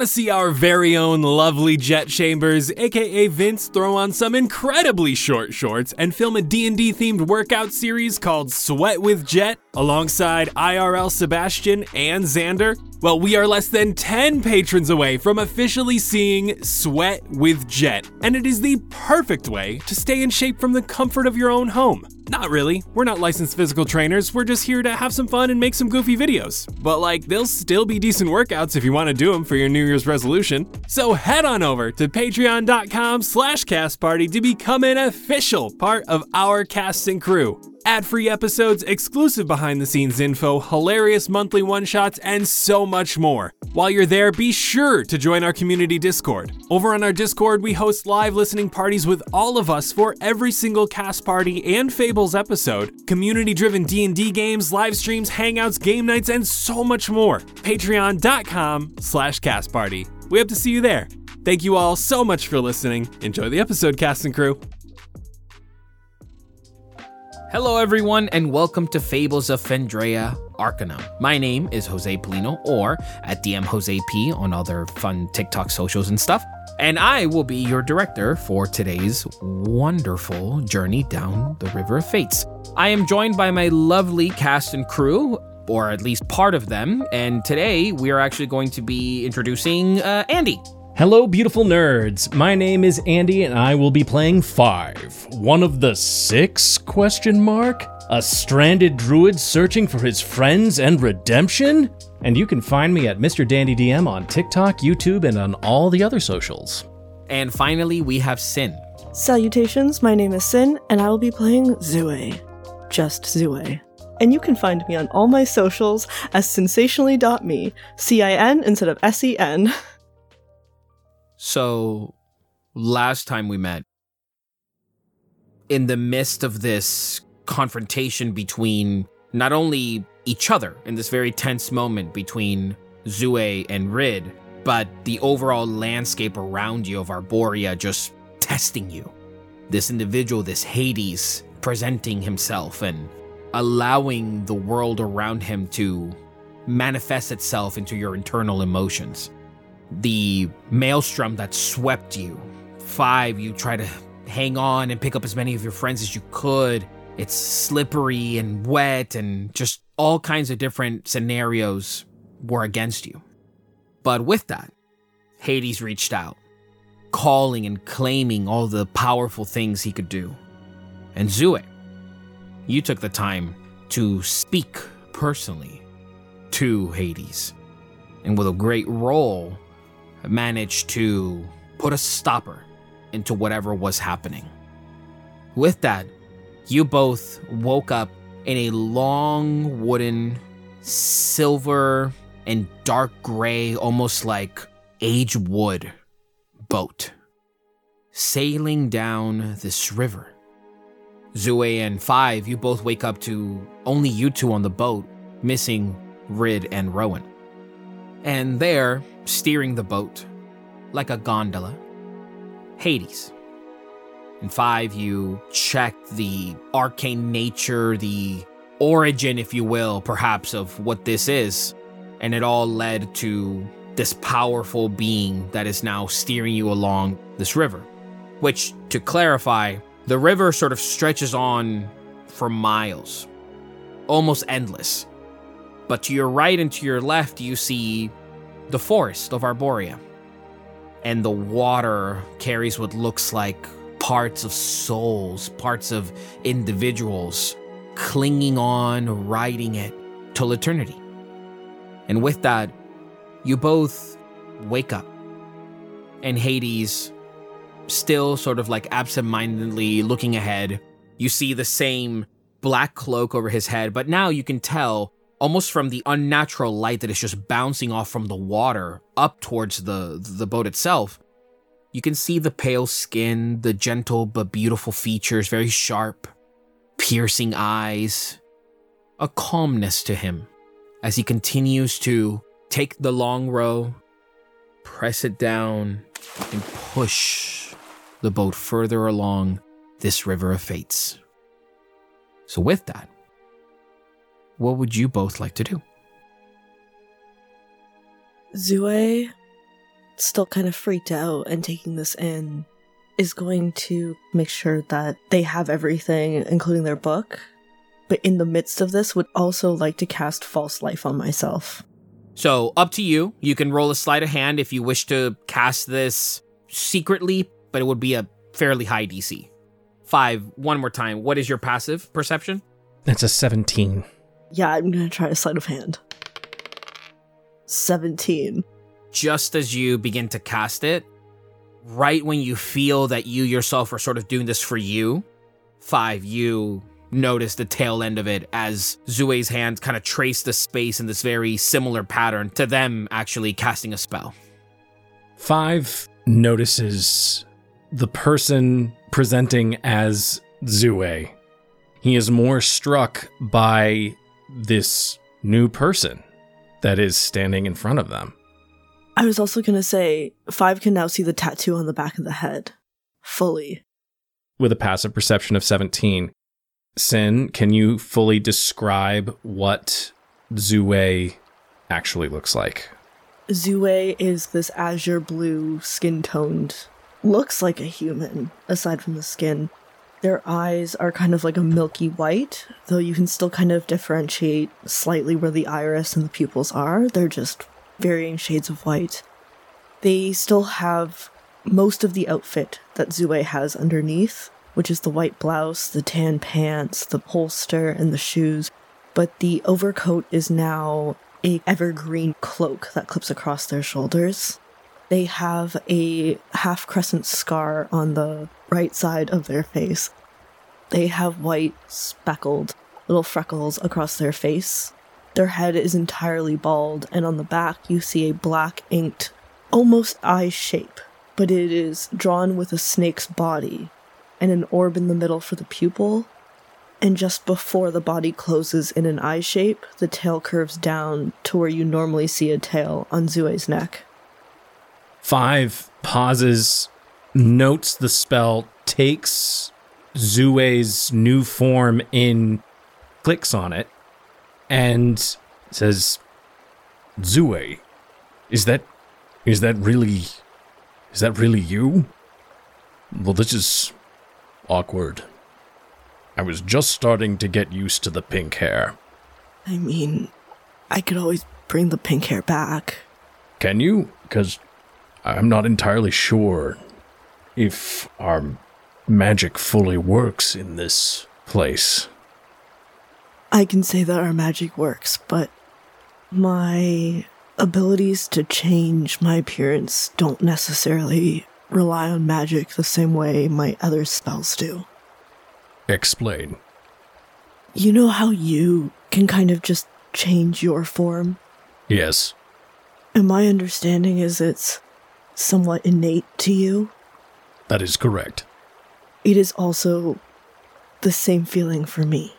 Want to see our very own lovely Jet Chambers, aka Vince, throw on some incredibly short shorts and film a D&D themed workout series called Sweat with Jet alongside IRL Sebastian and Xander? Well, we are less than 10 patrons away from officially seeing Sweat with Jet, and it is the perfect way to stay in shape from the comfort of your own home. Not really, we're not licensed physical trainers, we're just here to have some fun and make some goofy videos. But like, they'll still be decent workouts if you want to do them for your New Year's resolution. So head on over to patreon.com slash castparty to become an official part of our cast and crew ad free episodes, exclusive behind the scenes info, hilarious monthly one shots, and so much more. While you're there, be sure to join our community Discord. Over on our Discord, we host live listening parties with all of us for every single cast party and Fables episode, community driven D&D games, live streams, hangouts, game nights, and so much more. Patreon.com slash cast party. We hope to see you there. Thank you all so much for listening. Enjoy the episode, cast and crew. Hello, everyone, and welcome to Fables of Fendraeya Arcanum. My name is Jose Polino, or at DM Jose P on other fun TikTok socials and stuff. And I will be your director for today's wonderful journey down the River of Fates. I am joined by my lovely cast and crew, or at least part of them, and today we are actually going to be introducing uh, Andy. Hello, beautiful nerds. My name is Andy, and I will be playing Five, one of the six? Question mark. A stranded druid searching for his friends and redemption. And you can find me at Mr. Dandy DM on TikTok, YouTube, and on all the other socials. And finally, we have Cin. Salutations, my name is Cin, and I will be playing Zue. Just Zue. And you can find me on all my socials as cinsationally.me, C I N instead of S E N. So, last time we met, in the midst of this confrontation between not only each other in this very tense moment between Zue and Rid, but the overall landscape around you of Arborea just testing you. This individual, this Hades, presenting himself and allowing the world around him to manifest itself into your internal emotions the maelstrom that swept you. Five, you try to hang on and pick up as many of your friends as you could. It's slippery and wet, and just all kinds of different scenarios were against you. But with that, Hades reached out, calling and claiming all the powerful things he could do. And Zue, you took the time to speak personally to Hades. And with a great role, managed to put a stopper into whatever was happening. With that, you both woke up in a long wooden, silver, and dark gray, almost like aged wood boat, sailing down this river. Zue and Five, you both wake up to only you two on the boat, missing Rid and Rowan. And there, steering the boat, like a gondola, Hades. In five, you check the arcane nature, the origin, if you will, perhaps, of what this is. And it all led to this powerful being that is now steering you along this river. Which, to clarify, the river sort of stretches on for miles, almost endless. But to your right and to your left, you see the forest of Arborea. And the water carries what looks like parts of souls, parts of individuals clinging on, riding it till eternity. And with that, you both wake up. And Hades, still sort of like absentmindedly looking ahead, you see the same black cloak over his head, but now you can tell almost from the unnatural light that is just bouncing off from the water up towards the the boat itself you can see the pale skin the gentle but beautiful features very sharp piercing eyes a calmness to him as he continues to take the long row press it down and push the boat further along this river of fates. So with that what would you both like to do? Zue, still kind of freaked out and taking this in, is going to make sure that they have everything, including their book. But in the midst of this, would also like to cast false life on myself. So, up to you. You can roll a sleight of hand if you wish to cast this secretly, but it would be a fairly high DC. Five, one more time. What is your passive perception? That's a 17. Yeah, I'm gonna try a sleight of hand. 17. Just as you begin to cast it, right when you feel that you yourself are sort of doing this for you, five, you notice the tail end of it as Zue's hand kind of trace the space in this very similar pattern to them actually casting a spell. Five notices the person presenting as Zue. He is more struck by this new person that is standing in front of them. I was also going to say, Five can now see the tattoo on the back of the head. Fully. With a passive perception of 17, Cin, can you fully describe what Zue actually looks like? Zue is this azure blue, skin toned, looks like a human, aside from the skin. Their eyes are kind of like a milky white, though you can still kind of differentiate slightly where the iris and the pupils are. They're just varying shades of white. They still have most of the outfit that Zue has underneath, which is the white blouse, the tan pants, the holster, and the shoes. But the overcoat is now a evergreen cloak that clips across their shoulders. They have a half crescent scar on the right side of their face. They have white, speckled little freckles across their face. Their head is entirely bald, and on the back you see a black inked, almost eye shape, but it is drawn with a snake's body and an orb in the middle for the pupil. And just before the body closes in an eye shape, the tail curves down to where you normally see a tail on Zue's neck. Five pauses, notes the spell, takes Zue's new form in, clicks on it, and says, Zue, is that is that really is that really you? Well, this is awkward. I was just starting to get used to the pink hair. I mean, I could always bring the pink hair back. Can you? Because I'm not entirely sure if our magic fully works in this place. I can say that our magic works, but my abilities to change my appearance don't necessarily rely on magic the same way my other spells do. Explain. You know how you can kind of just change your form? Yes. And my understanding is it's somewhat innate to you. That is correct. It is also the same feeling for me.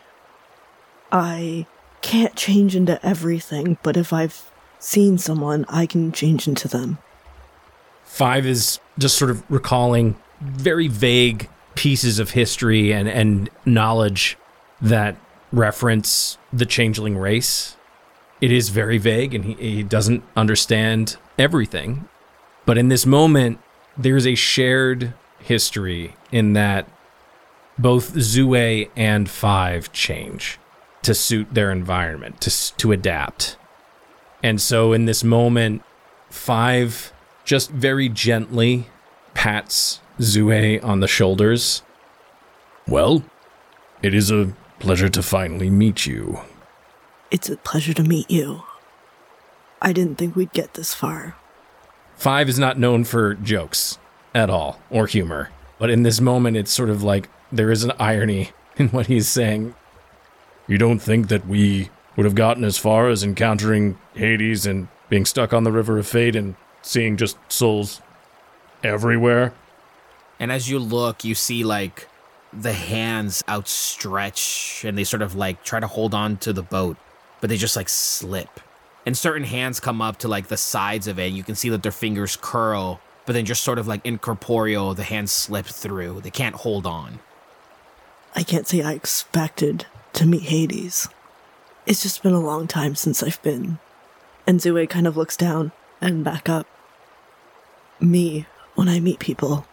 I can't change into everything, but if I've seen someone, I can change into them. Five is just sort of recalling very vague pieces of history and, and knowledge that reference the changeling race. It is very vague and he, he doesn't understand everything. But in this moment, there's a shared history in that both Zue and Five change to suit their environment, to, to adapt. And so in this moment, Five just very gently pats Zue on the shoulders. Well, it is a pleasure to finally meet you. It's a pleasure to meet you. I didn't think we'd get this far. Five is not known for jokes at all or humor, but in this moment, it's sort of like there is an irony in what he's saying. You don't think that we would have gotten as far as encountering Hades and being stuck on the River of Fate and seeing just souls everywhere? And as you look, you see like the hands outstretch and they sort of like try to hold on to the boat, but they just like slip. And certain hands come up to like the sides of it. And you can see that their fingers curl, but then just sort of like incorporeal, the hands slip through. They can't hold on. I can't say I expected to meet Hades. It's just been a long time since I've been. And Zue kind of looks down and back up. Me, when I meet people,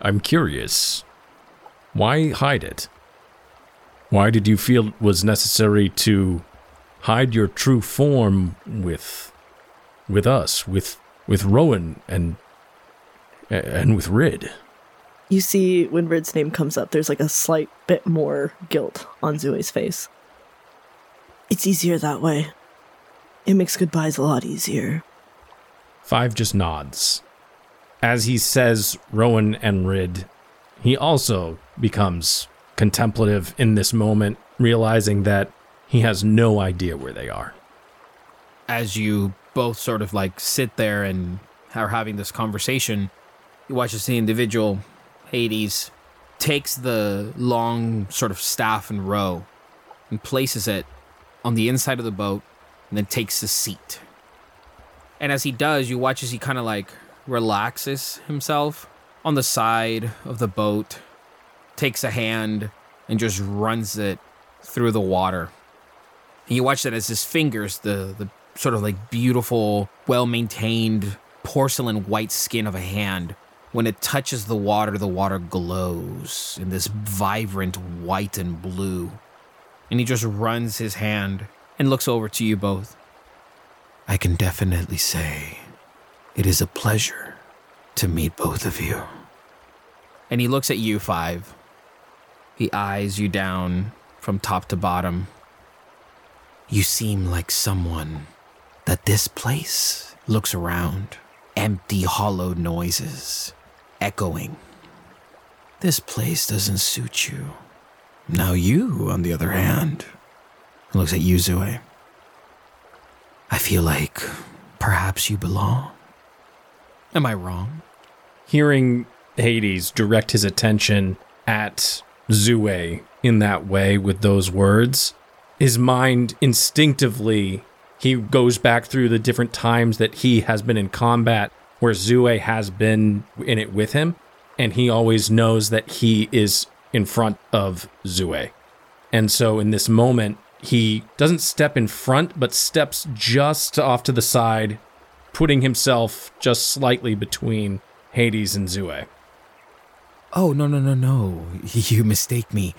I'm curious. Why hide it? Why did you feel it was necessary to hide your true form with with us, with with Rowan and and with Rid? you see when Rid's name comes up, there's like a slight bit more guilt on Zue's face. It's easier that way. It makes goodbyes a lot easier. Five just nods. As he says Rowan and Rid, he also becomes contemplative in this moment, realizing that he has no idea where they are. As you both sort of like sit there and are having this conversation, you watch as the individual, Hades, takes the long sort of staff and row and places it on the inside of the boat and then takes a seat. And as he does, you watch as he kind of like relaxes himself on the side of the boat, takes a hand, and just runs it through the water. And you watch that as his fingers, the, the sort of like beautiful, well maintained porcelain white skin of a hand, when it touches the water, the water glows in this vibrant white and blue. And he just runs his hand and looks over to you both. I can definitely say it is a pleasure to meet both of you. And he looks at you, Five. He eyes you down from top to bottom. You seem like someone that this place looks around. Empty, hollow noises echoing. This place doesn't suit you. Now, you, on the other hand, looks at you, Zue. I feel like perhaps you belong. Am I wrong? Hearing Hades direct his attention at Zue in that way with those words, his mind instinctively he goes back through the different times that he has been in combat where Zue has been in it with him, and he always knows that he is in front of Zue. And so in this moment, he doesn't step in front, but steps just off to the side, putting himself just slightly between Hades and Zue. Oh, no, no, no, no. You mistake me.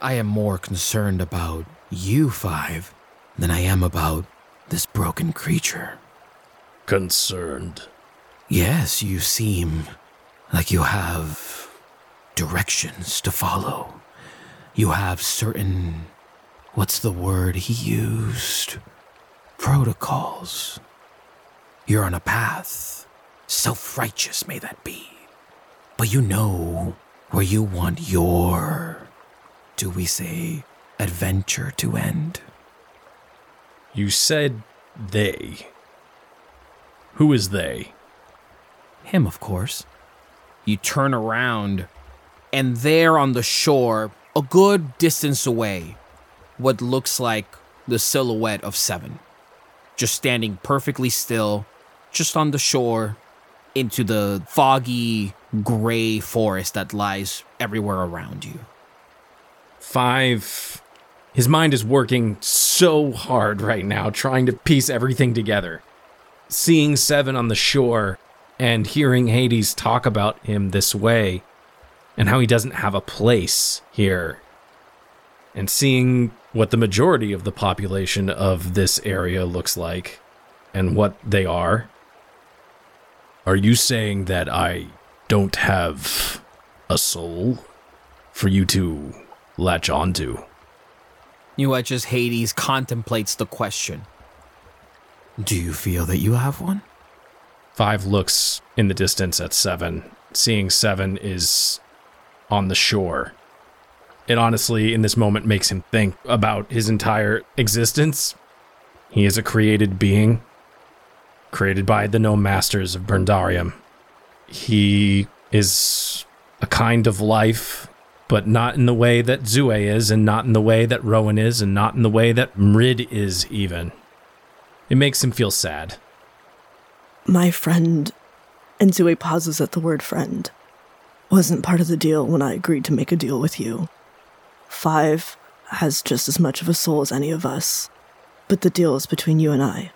I am more concerned about you, Five, than I am about this broken creature. Concerned. Yes, you seem like you have directions to follow. You have certain. What's the word he used? Protocols. You're on a path. Self righteous may that be. But you know where you want your. Do we say adventure to end? You said they. Who is they? Him, of course. You turn around And there on the shore, a good distance away, what looks like the silhouette of Seven, just standing perfectly still, just on the shore, into the foggy, gray forest that lies everywhere around you. Five. His mind is working so hard right now, trying to piece everything together. Seeing Seven on the shore and hearing Hades talk about him this way and how he doesn't have a place here. And seeing what the majority of the population of this area looks like and what they are. Are you saying that I don't have a soul for you to latch onto? You watch as Hades contemplates the question. Do you feel that you have one? Five looks in the distance at Seven, seeing Seven is on the shore. It honestly, in this moment, makes him think about his entire existence. He is a created being, created by the Gnome Masters of Burndarum. He is a kind of life, but not in the way that Zue is, and not in the way that Rowan is, and not in the way that Rid is, even. It makes him feel sad. My friend, and Zue pauses at the word friend, wasn't part of the deal when I agreed to make a deal with you. Five has just as much of a soul as any of us, but the deal is between you and I.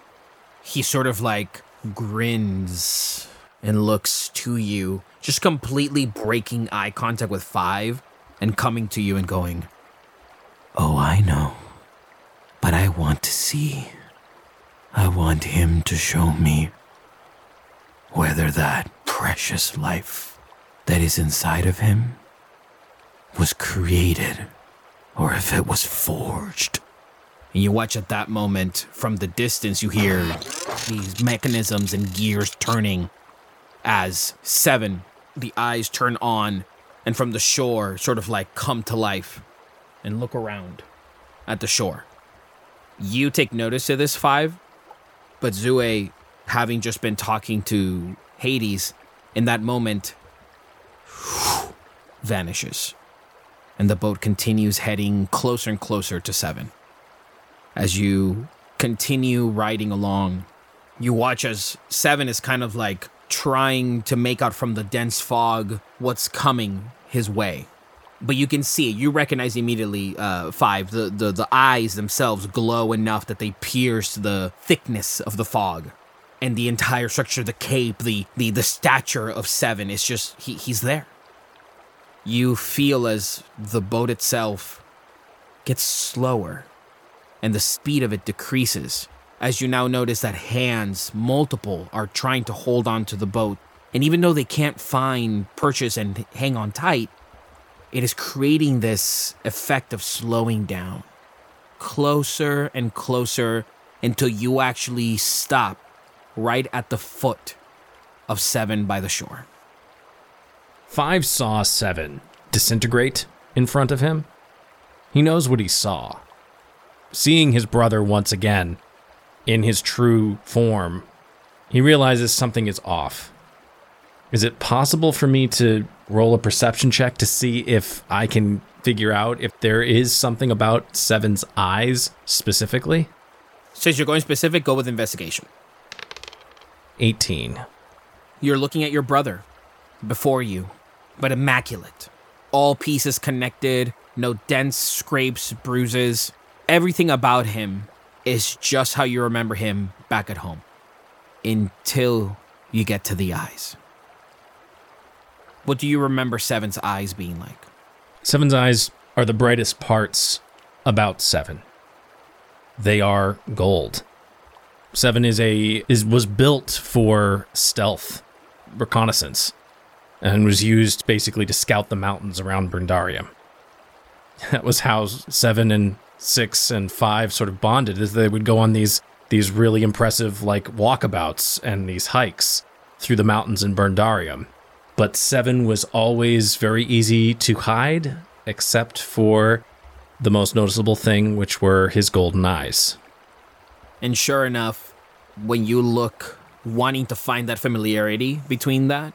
He sort of like grins and looks to you, just completely breaking eye contact with Five and coming to you and going, Oh, I know. But I want to see. I want him to show me whether that precious life that is inside of him was created or if it was forged. And you watch at that moment, from the distance, you hear these mechanisms and gears turning as Seven, the eyes turn on, and from the shore, sort of like come to life and look around at the shore. You take notice of this, Five, but Zue, having just been talking to Hades, in that moment, vanishes. And the boat continues heading closer and closer to Seven. As you continue riding along, you watch as Seven is kind of like trying to make out from the dense fog what's coming his way. But you can see it. You recognize immediately, uh, Five. The, the, the eyes themselves glow enough that they pierce the thickness of the fog. And the entire structure, the cape, the, the, the stature of Seven is just, he, he's there. You feel as the boat itself gets slower and the speed of it decreases as you now notice that hands, multiple, are trying to hold on to the boat. And even though they can't find purchase and hang on tight, it is creating this effect of slowing down. Closer and closer until you actually stop right at the foot of Seven by the shore. Five saw Seven disintegrate in front of him. He knows what he saw. Seeing his brother once again in his true form, he realizes something is off. Is it possible for me to roll a perception check to see if I can figure out if there is something about Seven's eyes specifically? Since you're going specific, go with investigation. 18. You're looking at your brother before you, but immaculate. All pieces connected, no dents, scrapes, bruises. Everything about him is just how you remember him back at home. Until you get to the eyes. What do you remember Seven's eyes being like? Seven's eyes are the brightest parts about Seven. They are gold. Seven is a is was built for stealth, reconnaissance, and was used basically to scout the mountains around Burndarum. That was how Seven and Six and Five sort of bonded, as they would go on these these really impressive like walkabouts and these hikes through the mountains in Burndarum. But Seven was always very easy to hide, except for the most noticeable thing, which were his golden eyes. And sure enough, when you look wanting to find that familiarity between that,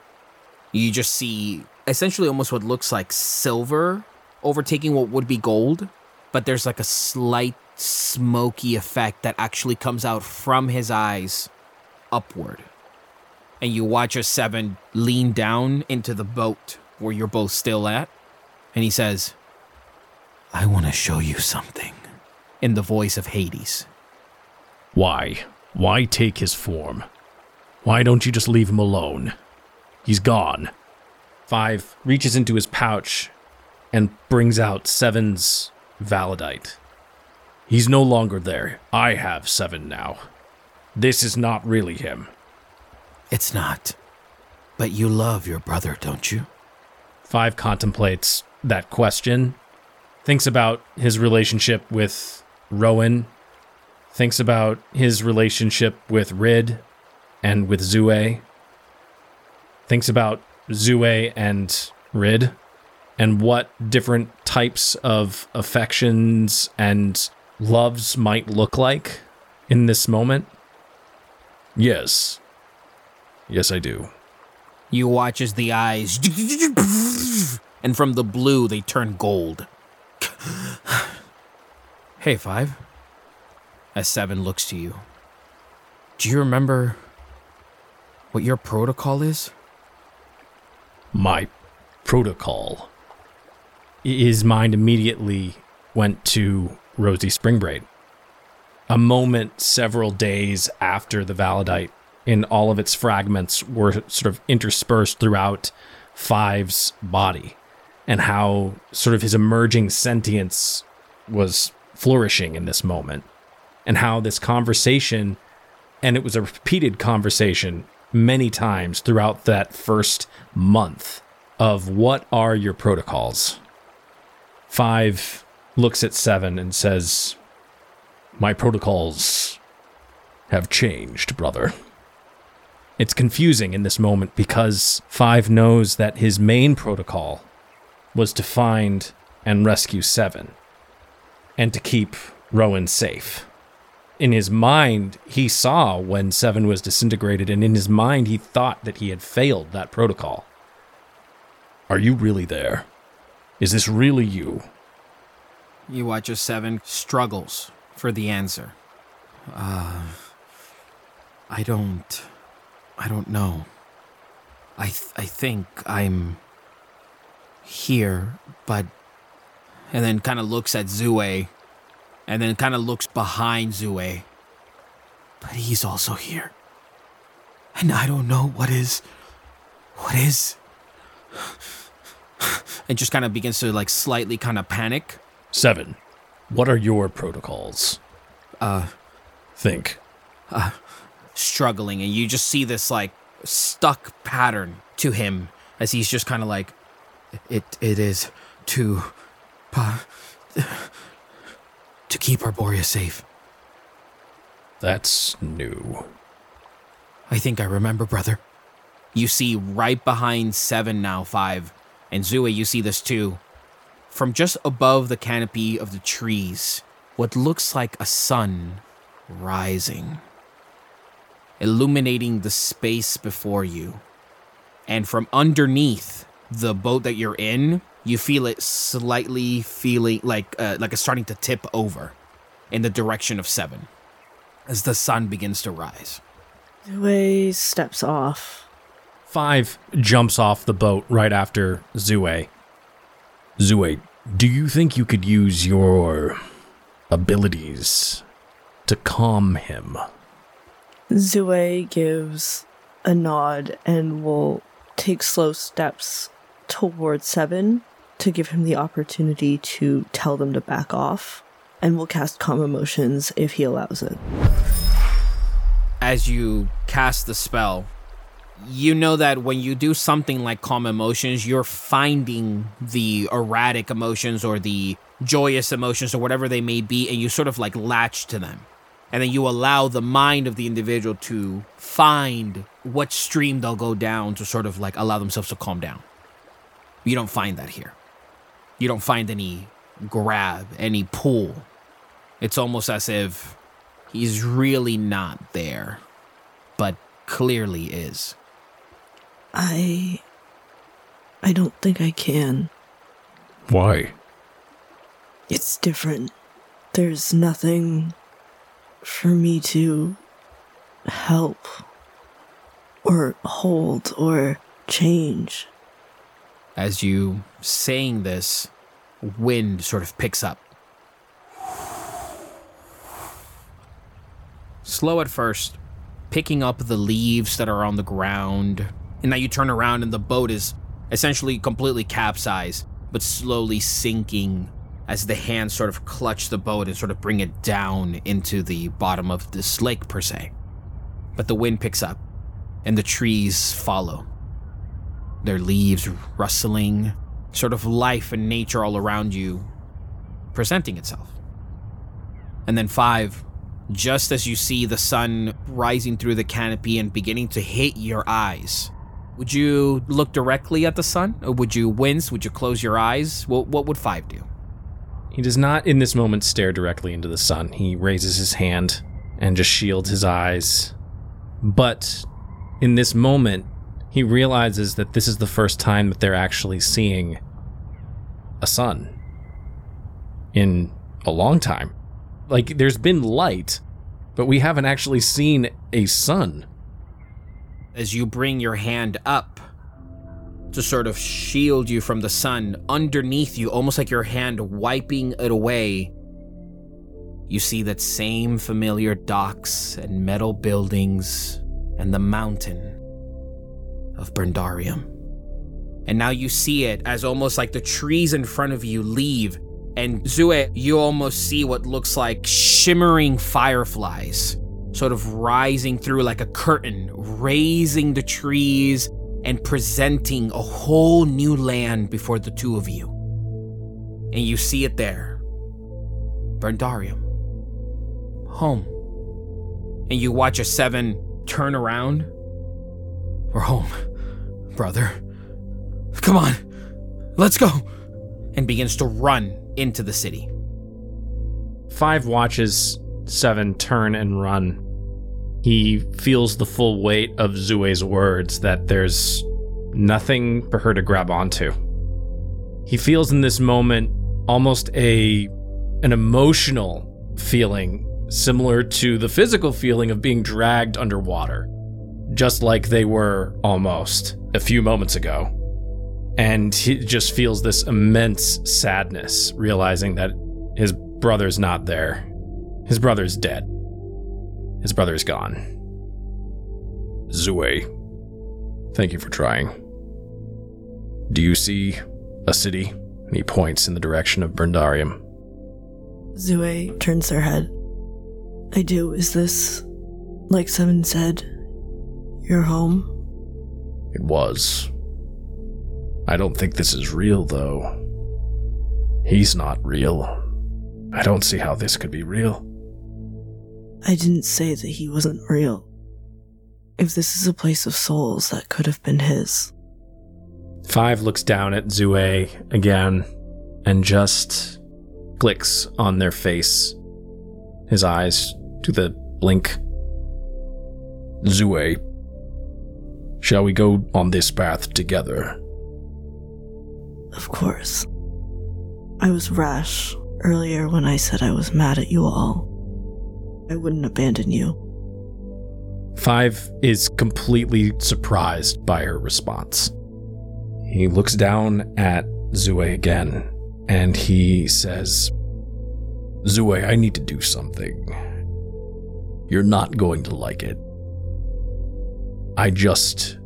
you just see essentially almost what looks like silver overtaking what would be gold, but there's like a slight smoky effect that actually comes out from his eyes upward. And you watch a seven lean down into the boat where you're both still at, and he says, I want to show you something in the voice of Hades. Why? Why take his form? Why don't you just leave him alone? He's gone. Five reaches into his pouch and brings out Seven's Validite. He's no longer there. I have Seven now. This is not really him. It's not. But you love your brother, don't you? Five contemplates that question, thinks about his relationship with Rowan, thinks about his relationship with Rid and with Zue, thinks about Zue and Rid, and what different types of affections and loves might look like in this moment. Yes. Yes, I do. You watch as the eyes, and from the blue they turn gold. hey, Five. As Seven looks to you, do you remember what your protocol is? My protocol. His mind immediately went to Rosie Springbraid. A moment several days after the Validite in all of its fragments were sort of interspersed throughout Five's body, and how sort of his emerging sentience was flourishing in this moment, and how this conversation, and it was a repeated conversation many times throughout that first month of what are your protocols. Five looks at seven and says, My protocols have changed, brother. It's confusing in this moment because Five knows that his main protocol was to find and rescue Seven and to keep Rowan safe. In his mind, he saw when Seven was disintegrated, and in his mind, he thought that he had failed that protocol. Are you really there? Is this really you? You watch as Seven struggles for the answer. Uh, I don't. I don't know. I th- I think I'm here, but and then kind of looks at Zue, and then kind of looks behind Zue. But he's also here, and I don't know what is, what is, and just kind of begins to like slightly kind of panic. Seven, what are your protocols? Uh, Think. Struggling and you just see this like stuck pattern to him as he's just kind of like it it is to pa, to keep Arborea safe. That's new. I think I remember, brother. You see right behind 7 now 5 and Zue you see this too. From just above the canopy of the trees, what looks like a sun rising illuminating the space before you. And from underneath the boat that you're in, you feel it slightly feeling like uh, like it's starting to tip over in the direction of seven as the sun begins to rise. Zue steps off. Five jumps off the boat right after Zue. Zue, do you think you could use your abilities to calm him? Zue gives a nod and will take slow steps toward Seven to give him the opportunity to tell them to back off, and will cast Calm Emotions if he allows it. As you cast the spell, you know that when you do something like calm emotions, you're finding the erratic emotions or the joyous emotions or whatever they may be, and you sort of like latch to them. And then you allow the mind of the individual to find what stream they'll go down to sort of like allow themselves to calm down. You don't find that here. You don't find any grab, any pull. It's almost as if he's really not there, but clearly is. I I don't think I can. Why? It's different. There's nothing for me to help or hold or change. As you saying this, wind sort of picks up. Slow at first, picking up the leaves that are on the ground. And now you turn around and the boat is essentially completely capsized, but slowly sinking as the hands sort of clutch the boat and sort of bring it down into the bottom of this lake, per se. But the wind picks up and the trees follow. Their leaves rustling, sort of life and nature all around you presenting itself. And then, five, just as you see the sun rising through the canopy and beginning to hit your eyes, would you look directly at the sun? Or would you wince? Would you close your eyes? What, what would five do? He does not in this moment stare directly into the sun. He raises his hand and just shields his eyes. But in this moment, he realizes that this is the first time that they're actually seeing a sun in a long time. Like, there's been light, but we haven't actually seen a sun. As you bring your hand up to sort of shield you from the sun, underneath you, almost like your hand wiping it away, you see that same familiar docks and metal buildings and the mountain of Brandarium. And now you see it as almost like the trees in front of you leave, and Zue, you almost see what looks like shimmering fireflies sort of rising through like a curtain, raising the trees and presenting a whole new land before the two of you. And you see it there Brandarium. Home. And you watch a seven turn around. We're home, brother. Come on, let's go. And begins to run into the city. Five watches Seven turn and run. He feels the full weight of Zue's words that there's nothing for her to grab onto. He feels in this moment almost a an emotional feeling similar to the physical feeling of being dragged underwater, just like they were almost a few moments ago. And he just feels this immense sadness, realizing that his brother's not there. His brother's dead. His brother's gone. Zue, thank you for trying. Do you see a city? And he points in the direction of Brandarium. Zue turns her head. I do. Is this, like Seven said, your home? It was. I don't think this is real, though. He's not real. I don't see how this could be real. I didn't say that he wasn't real. If this is a place of souls, that could have been his. Five looks down at Zue again and just clicks on their face. His eyes do the blink. Zue, shall we go on this path together? Of course. I was rash earlier when I said I was mad at you all. I wouldn't abandon you. Five is completely surprised by her response. He looks down at Zue again and he says, Zue, I need to do something. You're not going to like it. I just.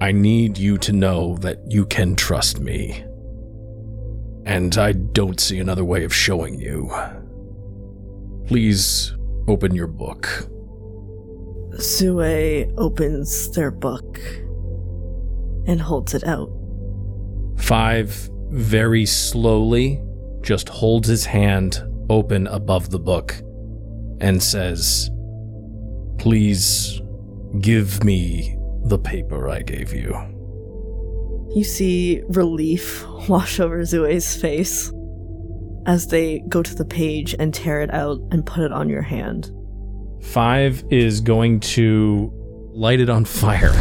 I need you to know that you can trust me. And I don't see another way of showing you. Please open your book. Zue opens their book and holds it out. Five very slowly just holds his hand open above the book and says, Please give me the paper I gave you. You see relief wash over Zue's face as they go to the page and tear it out and put it on your hand. Five is going to light it on fire.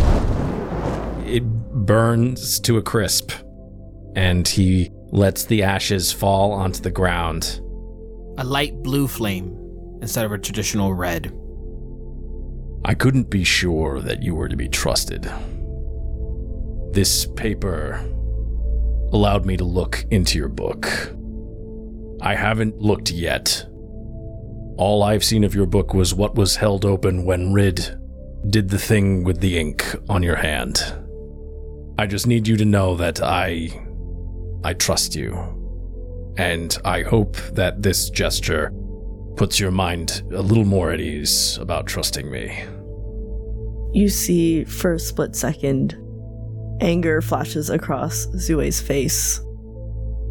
it burns to a crisp, and he lets the ashes fall onto the ground. A light blue flame instead of a traditional red. I couldn't be sure that you were to be trusted. This paper allowed me to look into your book. I haven't looked yet. All I've seen of your book was what was held open when Rid did the thing with the ink on your hand. I just need you to know that I. I trust you. And I hope that this gesture puts your mind a little more at ease about trusting me. You see, for a split second, anger flashes across Zue's face,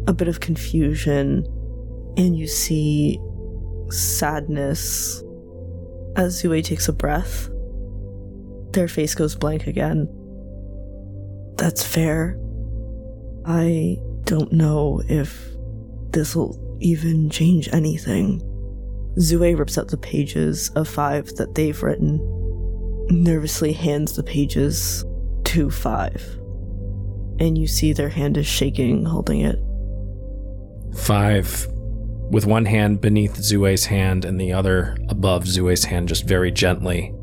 a bit of confusion, and you see sadness as Zue takes a breath. Their face goes blank again. That's fair. I don't know if this will even change anything. Zue rips out the pages of five that they've written, nervously hands the pages to five, and you see their hand is shaking holding it. Five, with one hand beneath Zue's hand and the other above Zue's hand, just very gently,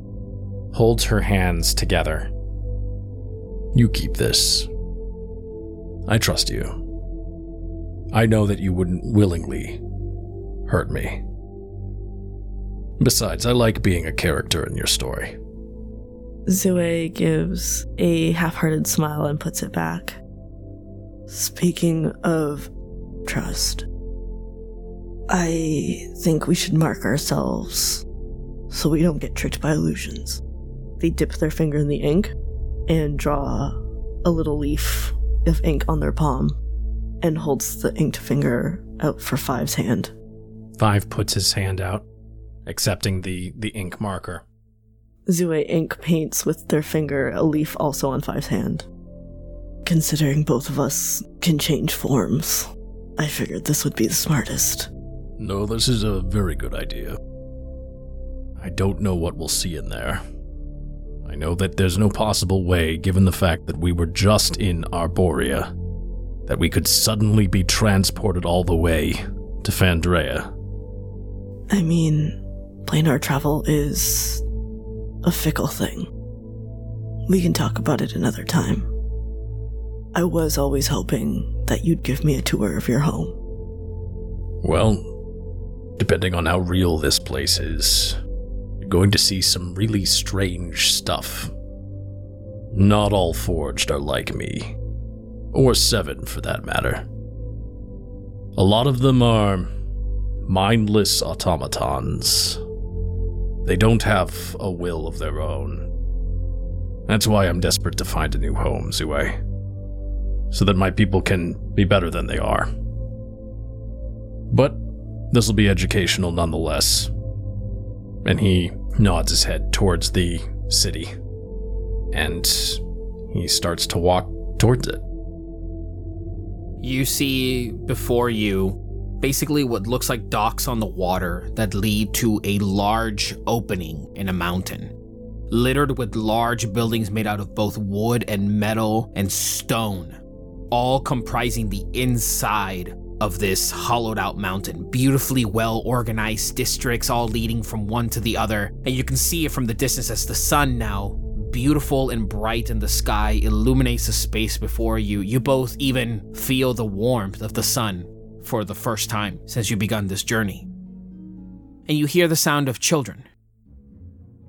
holds her hands together. You keep this. I trust you. I know that you wouldn't willingly hurt me. Besides, I like being a character in your story. Zue gives a half hearted smile and puts it back. Speaking of trust, I think we should mark ourselves so we don't get tricked by illusions. They dip their finger in the ink and draw a little leaf of ink on their palm and holds the inked finger out for Five's hand. Five puts his hand out, accepting the, the ink marker. Zue ink paints with their finger a leaf also on Five's hand. Considering both of us can change forms, I figured this would be the smartest. No, this is a very good idea. I don't know what we'll see in there. I know that there's no possible way, given the fact that we were just in Arborea, that we could suddenly be transported all the way to Fendraeya. I mean, planar travel is a fickle thing. We can talk about it another time. I was always hoping that you'd give me a tour of your home. Well, depending on how real this place is, you're going to see some really strange stuff. Not all forged are like me, or seven for that matter. A lot of them are mindless automatons. They don't have a will of their own. That's why I'm desperate to find a new home, Zue. So that my people can be better than they are. But this will be educational nonetheless. And he nods his head towards the city. And he starts to walk towards it. You see before you basically what looks like docks on the water that lead to a large opening in a mountain, littered with large buildings made out of both wood and metal and stone, all comprising the inside of this hollowed out mountain. Beautifully well organized districts, all leading from one to the other. And you can see it from the distance as the sun now, beautiful and bright in the sky, illuminates the space before you. You both even feel the warmth of the sun for the first time since you begun this journey. And you hear the sound of children.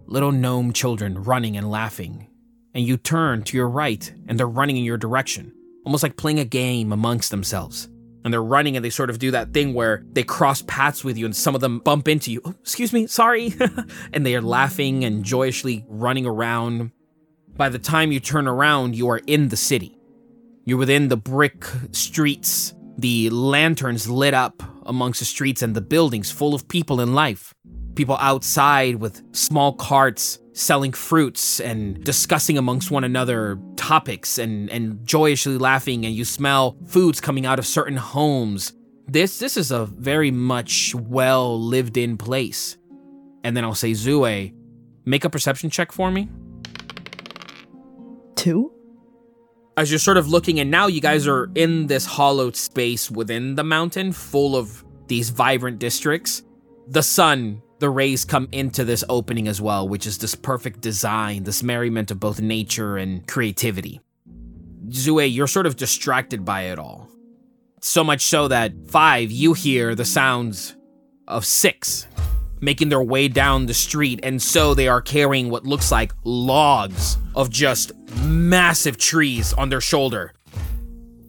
Little gnome children running and laughing. And you turn to your right and they're running in your direction, almost like playing a game amongst themselves and they're running and they sort of do that thing where they cross paths with you and some of them bump into you. Oh, excuse me, sorry. and they are laughing and joyously running around. By the time you turn around, you are in the city. You're within the brick streets, the lanterns lit up amongst the streets and the buildings full of people in life. People outside with small carts selling fruits and discussing amongst one another topics and, and joyously laughing, and you smell foods coming out of certain homes. This this is a very much well lived in place. And then I'll say, Zue, make a perception check for me. Two? as you're sort of looking, and now you guys are in this hollowed space within the mountain, full of these vibrant districts. The sun, the rays come into this opening as well, which is this perfect design, this merriment of both nature and creativity. Zue, you're sort of distracted by it all. So much so that five, you hear the sounds of six making their way down the street, and so they are carrying what looks like logs of just massive trees on their shoulder.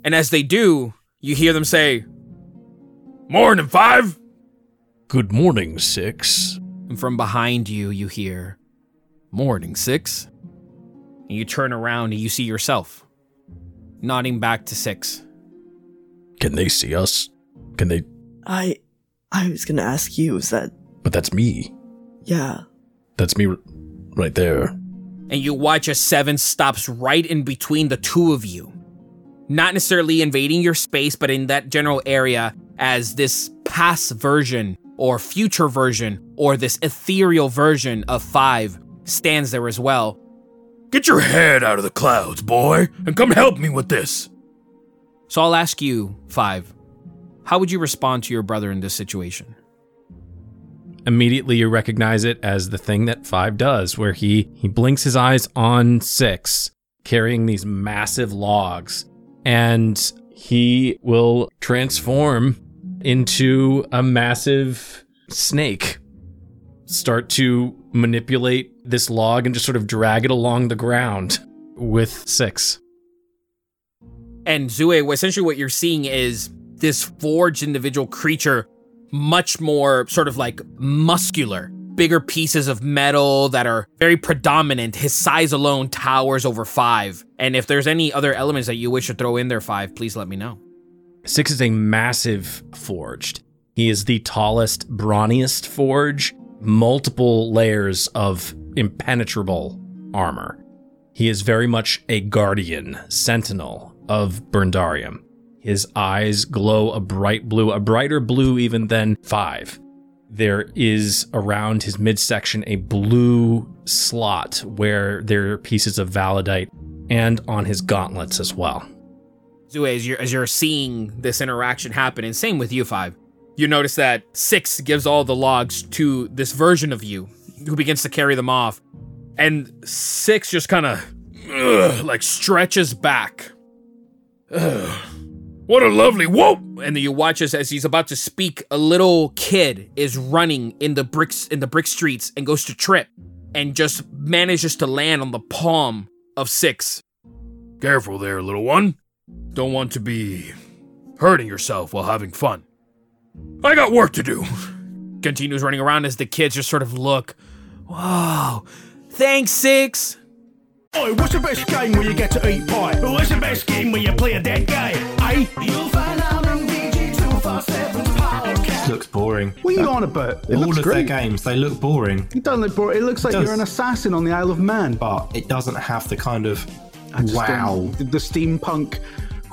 And as they do, you hear them say, Morning, five! Good morning, Six. And from behind you, you hear, Morning, six. And you turn around and you see yourself, nodding back to six. Can they see us? Can they? I I was gonna ask you, is that But that's me. yeah. That's me r- right there. and you watch as Seven stops right in between the two of you. Not necessarily invading your space, but in that general area as this past version or future version or this ethereal version of Five stands there as well. Get your head out of the clouds, boy, and come help me with this. So I'll ask you, Five, how would you respond to your brother in this situation? Immediately, you recognize it as the thing that Five does, where he he blinks his eyes on Six, carrying these massive logs, and he will transform into a massive snake. Start to manipulate this log and just sort of drag it along the ground with Six. And Zue, essentially what you're seeing is this forged individual creature, much more sort of like muscular, bigger pieces of metal that are very predominant. His size alone towers over five. And if there's any other elements that you wish to throw in there, five, please let me know. Six is a massive forged. He is the tallest, brawniest forge, multiple layers of impenetrable armor. He is very much a guardian, sentinel of Burndarium. His eyes glow a bright blue, a brighter blue even than five. There is around his midsection a blue slot where there are pieces of validite, and on his gauntlets as well. As you're, as you're seeing this interaction happen, and same with you, Five, you notice that Six gives all the logs to this version of you, who begins to carry them off. And Six just kind of, like, stretches back. What a lovely whoop! And then you watch as, as he's about to speak, a little kid is running in the bricks in the brick streets and goes to trip and just manages to land on the palm of Six. Careful there, little one. Don't want to be hurting yourself while having fun. I got work to do. Continues running around as the kids just sort of look. Wow. Thanks, Six. Oi, what's the best game where you get to eat pie? What's the best game where you play a dead guy? Eh? You'll find out on VG247's podcast. looks boring. What are you on about? It All looks of great. their games, they look boring, You don't look bored. It looks like does. you're an assassin on the Isle of Man. but it doesn't have the kind of I just wow. don't- The, the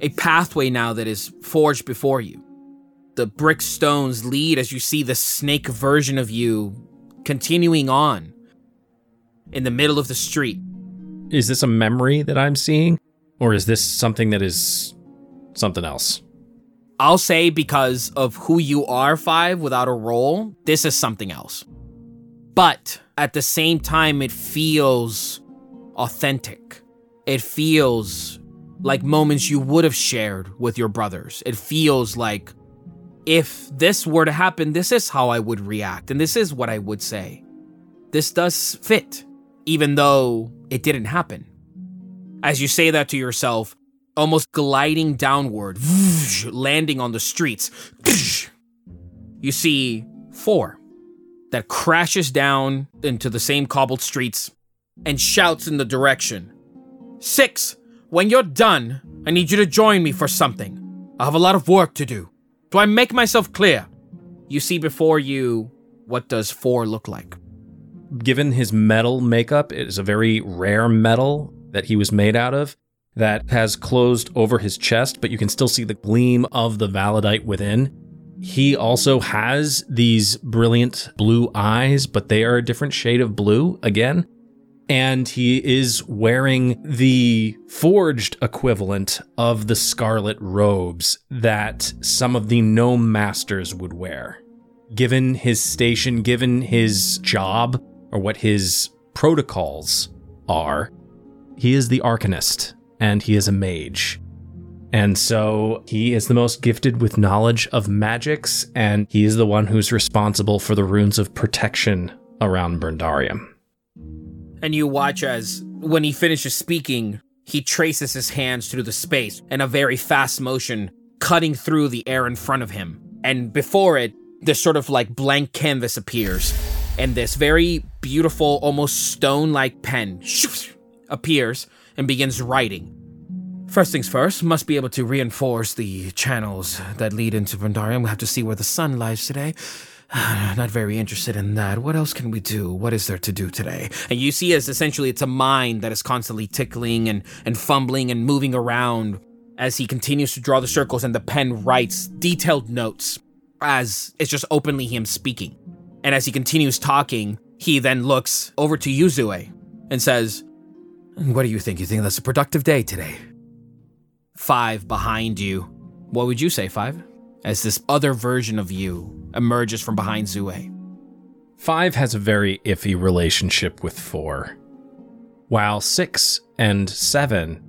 a pathway now that is forged before you. The brick stones lead as you see the snake version of you continuing on in the middle of the street. Is this a memory that I'm seeing? Or is this something that is something else? I'll say because of who you are, Five, without a role, this is something else. But at the same time, it feels authentic. It feels like moments you would have shared with your brothers. It feels like if this were to happen, this is how I would react, and this is what I would say. This does fit, even though it didn't happen. As you say that to yourself, almost gliding downward, landing on the streets, you see four that crashes down into the same cobbled streets and shouts in the direction. Six, when you're done, I need you to join me for something. I have a lot of work to do. Do I make myself clear? You see before you what does four look like? Given his metal makeup, it is a very rare metal that he was made out of that has closed over his chest, but you can still see the gleam of the validite within. He also has these brilliant blue eyes, but they are a different shade of blue again. And he is wearing the forged equivalent of the scarlet robes that some of the gnome masters would wear. Given his station, given his job, or what his protocols are, he is the arcanist and he is a mage. And so he is the most gifted with knowledge of magics, and he is the one who's responsible for the runes of protection around Berndarium. And you watch as, when he finishes speaking, he traces his hands through the space in a very fast motion, cutting through the air in front of him. And before it, this sort of like blank canvas appears, and this very beautiful, almost stone like pen appears and begins writing. First things first, must be able to reinforce the channels that lead into Vendarium. We'll have to see where the sun lies today. Not very interested in that. What else can we do? What is there to do today? And you see as essentially it's a mind that is constantly tickling and, and fumbling and moving around as he continues to draw the circles and the pen writes detailed notes as it's just openly him speaking. And as he continues talking, he then looks over to Yuzue and says, What do you think? You think that's a productive day today? Five behind you. What would you say, Five? As this other version of you emerges from behind Zue. Five has a very iffy relationship with four, while six and seven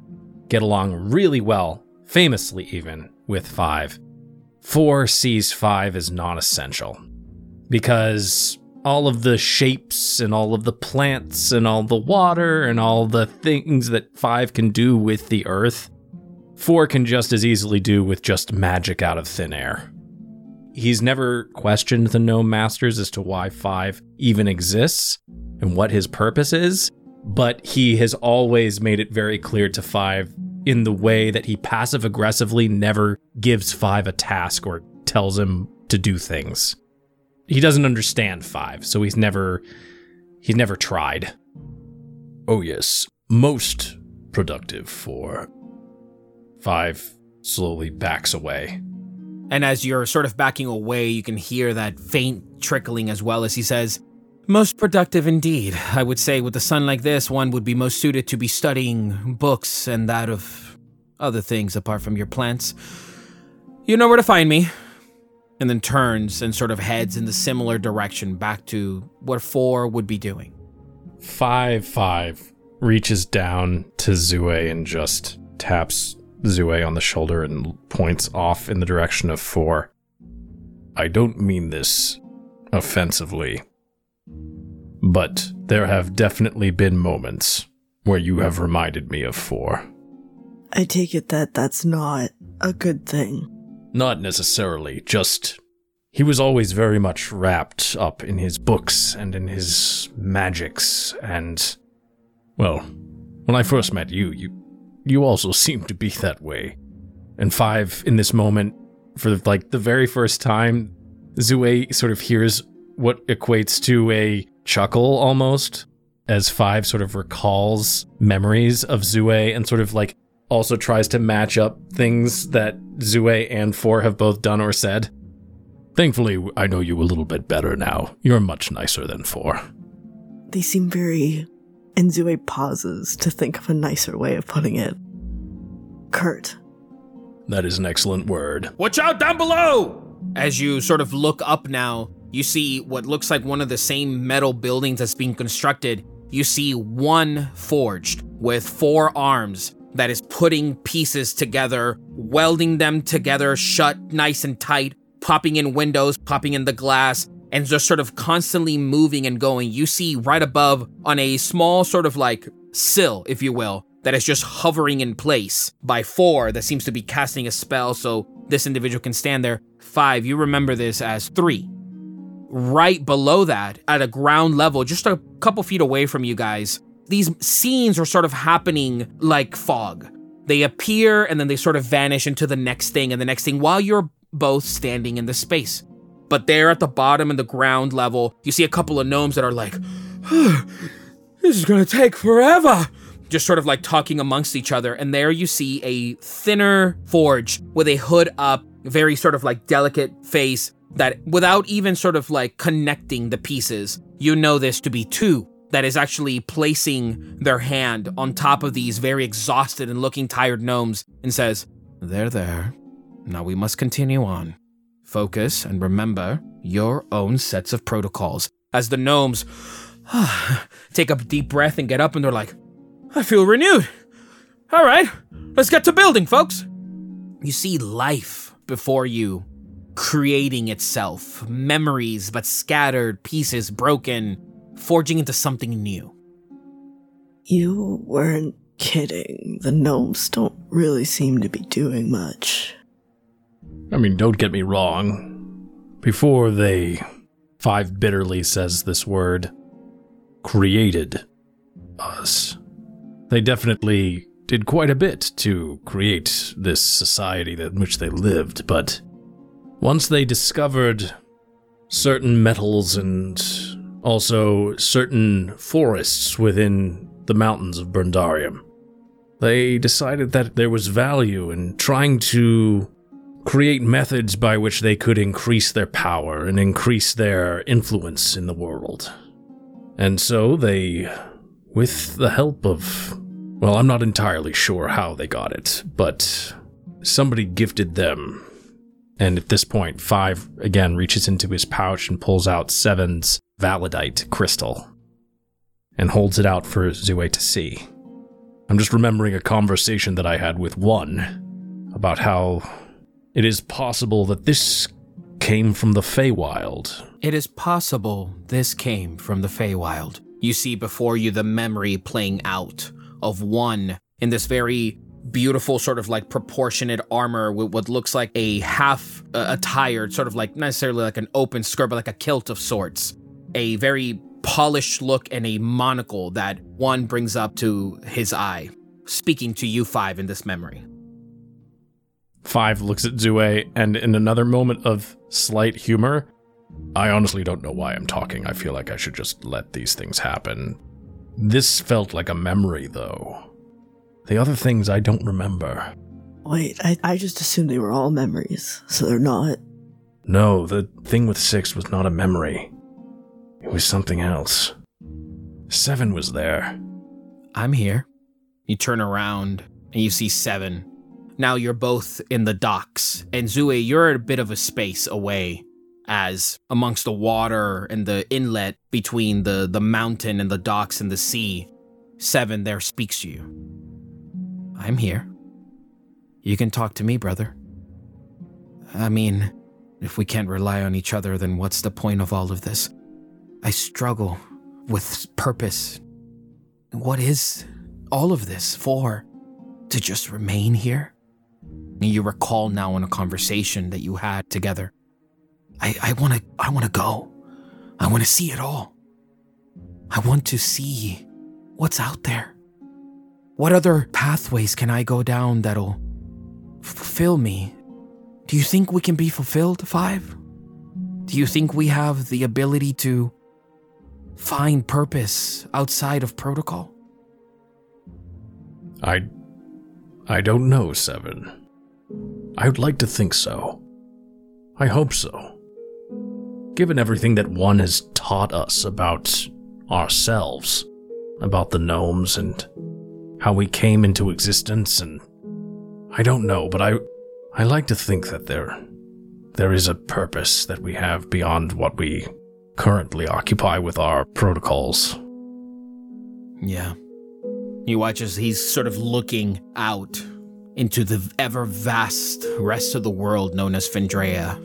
get along really well, famously even, with five. Four sees five as non essential because all of the shapes and all of the plants and all the water and all the things that five can do with the earth Four can just as easily do with just magic out of thin air. He's never questioned the Gnome Masters as to why Five even exists and what his purpose is, but he has always made it very clear to Five in the way that he passive aggressively never gives Five a task or tells him to do things. He doesn't understand Five, so he's never he's never tried. Oh yes, most productive for Five slowly backs away. And as you're sort of backing away, you can hear that faint trickling as well as he says, Most productive indeed. I would say with a sun like this, one would be most suited to be studying books and that of other things apart from your plants. You know where to find me. And then turns and sort of heads in the similar direction back to what four would be doing. Five five reaches down to Zue and just taps Zue on the shoulder and points off in the direction of four. I don't mean this offensively, but there have definitely been moments where you have reminded me of four. I take it that that's not a good thing. Not necessarily, just he was always very much wrapped up in his books and in his magics and well, when I first met you, you you also seem to be that way. And five, in this moment, for like the very first time, Zue sort of hears what equates to a chuckle almost, as five sort of recalls memories of Zue and sort of like also tries to match up things that Zue and four have both done or said. Thankfully, I know you a little bit better now. You're much nicer than four. They seem very and Zue pauses to think of a nicer way of putting it. Curt. That is an excellent word. Watch out down below! As you sort of look up now, you see what looks like one of the same metal buildings that's being constructed. You see one forged with four arms that is putting pieces together, welding them together shut nice and tight, popping in windows, popping in the glass, and just sort of constantly moving and going. You see right above on a small sort of like sill, if you will, that is just hovering in place by four that seems to be casting a spell so this individual can stand there. Five, you remember this as three. Right below that, at a ground level, just a couple feet away from you guys, these scenes are sort of happening like fog. They appear and then they sort of vanish into the next thing and the next thing while you're both standing in the space. But there at the bottom and the ground level, you see a couple of gnomes that are like, this is gonna take forever. Just sort of like talking amongst each other. And there you see a thinner forge with a hood up, very sort of like delicate face that without even sort of like connecting the pieces, you know this to be two that is actually placing their hand on top of these very exhausted and looking tired gnomes and says, There, there. Now we must continue on. Focus and remember your own sets of protocols. As the gnomes take a deep breath and get up, and they're like, I feel renewed. All right, let's get to building, folks. You see life before you creating itself, memories but scattered, pieces broken, forging into something new. You weren't kidding. The gnomes don't really seem to be doing much. I mean, don't get me wrong. Before they. Five bitterly says this word. Created us. They definitely did quite a bit to create this society in which they lived, but once they discovered certain metals and also certain forests within the mountains of Brundarium, they decided that there was value in trying to create methods by which they could increase their power and increase their influence in the world. And so they, with the help of, well, I'm not entirely sure how they got it, but somebody gifted them. And at this point, Five again reaches into his pouch and pulls out Seven's Validite crystal and holds it out for Zue to see. I'm just remembering a conversation that I had with one about how it is possible that this came from the Feywild. It is possible this came from the Feywild. You see before you the memory playing out of one in this very beautiful, sort of like proportionate armor with what looks like a half uh, attired, sort of like necessarily like an open skirt, but like a kilt of sorts. A very polished look and a monocle that one brings up to his eye, speaking to you five in this memory. Five looks at Zue, and in another moment of slight humor, I honestly don't know why I'm talking. I feel like I should just let these things happen. This felt like a memory, though. The other things I don't remember. Wait, I, I just assumed they were all memories, so they're not. No, the thing with six was not a memory. It was something else. Seven was there. I'm here. You turn around and you see Seven. Now you're both in the docks, and Zue, you're a bit of a space away as amongst the water and the inlet between the, the mountain and the docks and the sea, Seven there speaks to you. I'm here. You can talk to me, brother. I mean, if we can't rely on each other, then what's the point of all of this? I struggle with purpose. What is all of this for? To just remain here? You recall now in a conversation that you had together. I, I wanna I wanna go. I wanna see it all. I want to see what's out there. What other pathways can I go down that'll fulfill me? Do you think we can be fulfilled, Five? Do you think we have the ability to find purpose outside of protocol? I. I don't know, Seven. I would like to think so. I hope so. Given everything that one has taught us about ourselves, about the gnomes and how we came into existence and I don't know, but I I like to think that there there is a purpose that we have beyond what we currently occupy with our protocols. Yeah. You watch as he's sort of looking out into the ever vast rest of the world known as Fendraeya.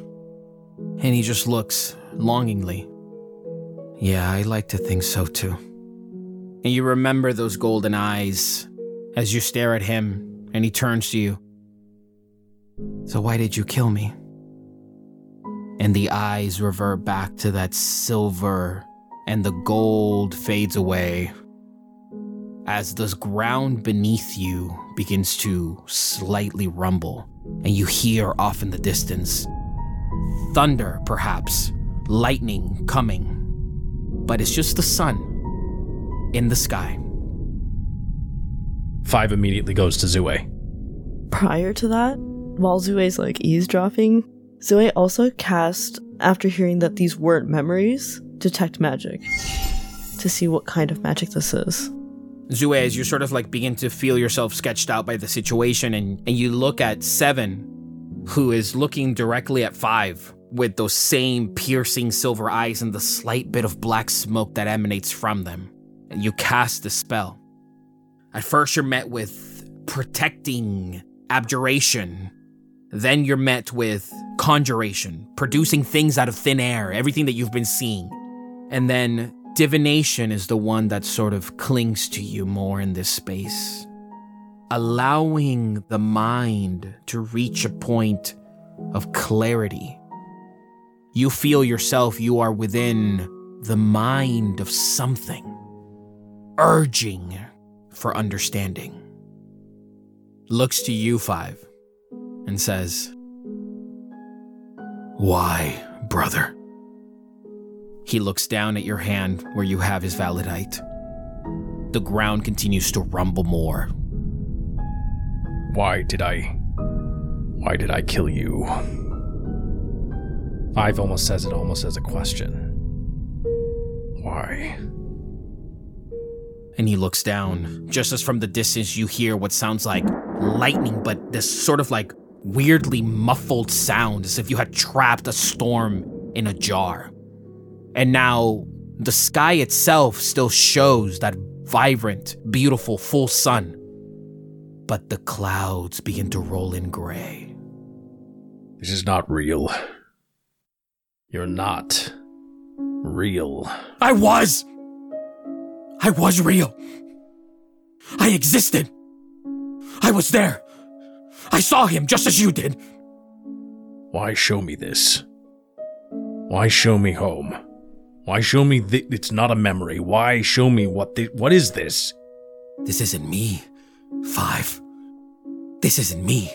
And he just looks longingly. Yeah, I like to think so too. And you remember those golden eyes as you stare at him and he turns to you. So, why did you kill me? And the eyes revert back to that silver, and the gold fades away. as the ground beneath you begins to slightly rumble, and you hear off in the distance thunder, perhaps, lightning coming. But it's just the sun in the sky. Five immediately goes to Zue. Prior to that, while Zue's like eavesdropping, Zue also cast, after hearing that these weren't memories, detect magic to see what kind of magic this is. Zue, as you sort of like begin to feel yourself sketched out by the situation, and, and you look at Seven, who is looking directly at Five with those same piercing silver eyes and the slight bit of black smoke that emanates from them. And you cast the spell. At first, you're met with protecting abjuration. Then you're met with conjuration, producing things out of thin air, everything that you've been seeing. And then divination is the one that sort of clings to you more in this space. Allowing the mind to reach a point of clarity. You feel yourself, you are within the mind of something, urging for understanding. Looks to you, Five, and says, Why, brother? He looks down at your hand where you have his validite. The ground continues to rumble more. Why did I. Why did I kill you? Five almost says it almost as a question. Why? And he looks down. Just as from the distance, you hear what sounds like lightning, but this sort of like weirdly muffled sound as if you had trapped a storm in a jar. And now the sky itself still shows that vibrant, beautiful, full sun. But the clouds begin to roll in gray. This is not real. You're not real. I was! I was real. I existed. I was there. I saw him just as you did. Why show me this? Why show me home? Why show me that it's not a memory? Why show me what thi- what is this? This isn't me. Five. This isn't me.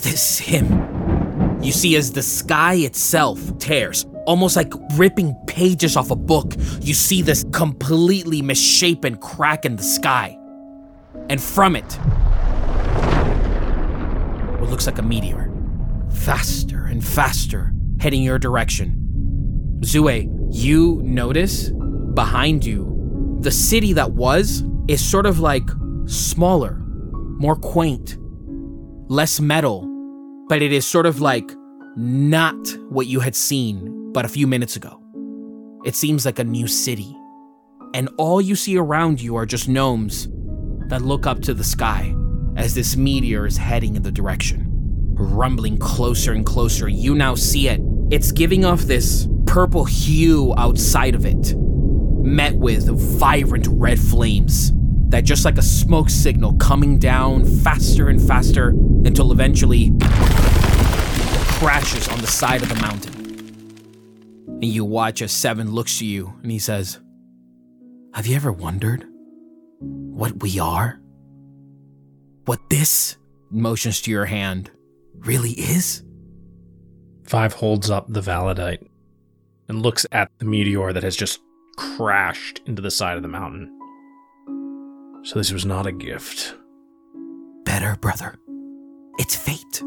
This is him. You see, as the sky itself tears, almost like ripping pages off a book, you see this completely misshapen crack in the sky. And from it, what looks like a meteor, faster and faster, heading your direction. Zue, you notice behind you, the city that was is sort of like smaller, more quaint, less metal, but it is sort of like not what you had seen but a few minutes ago. It seems like a new city, and all you see around you are just gnomes that look up to the sky as this meteor is heading in the direction. Rumbling closer and closer, you now see it. It's giving off this purple hue outside of it, met with vibrant red flames that just like a smoke signal coming down faster and faster until eventually crashes on the side of the mountain. And you watch as Seven looks to you and he says, Have you ever wondered what we are? What this motions to your hand really is? Five holds up the validite and looks at the meteor that has just crashed into the side of the mountain. So this was not a gift. Better, brother. It's fate.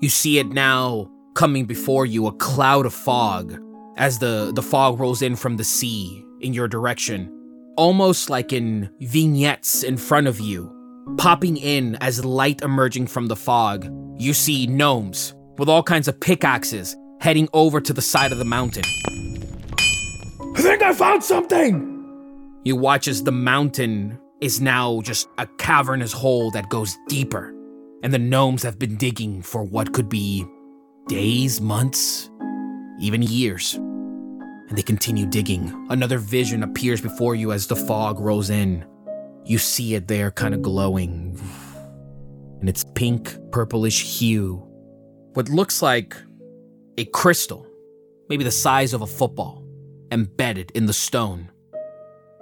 You see it now coming before you, a cloud of fog, as the, the fog rolls in from the sea in your direction, almost like in vignettes in front of you. Popping in as light emerging from the fog, you see gnomes with all kinds of pickaxes heading over to the side of the mountain. I think I found something! You watch as the mountain is now just a cavernous hole that goes deeper, and the gnomes have been digging for what could be days, months, even years. And they continue digging. Another vision appears before you as the fog rolls in. You see it there kind of glowing. In its pink, purplish hue. What looks like a crystal, maybe the size of a football, embedded in the stone.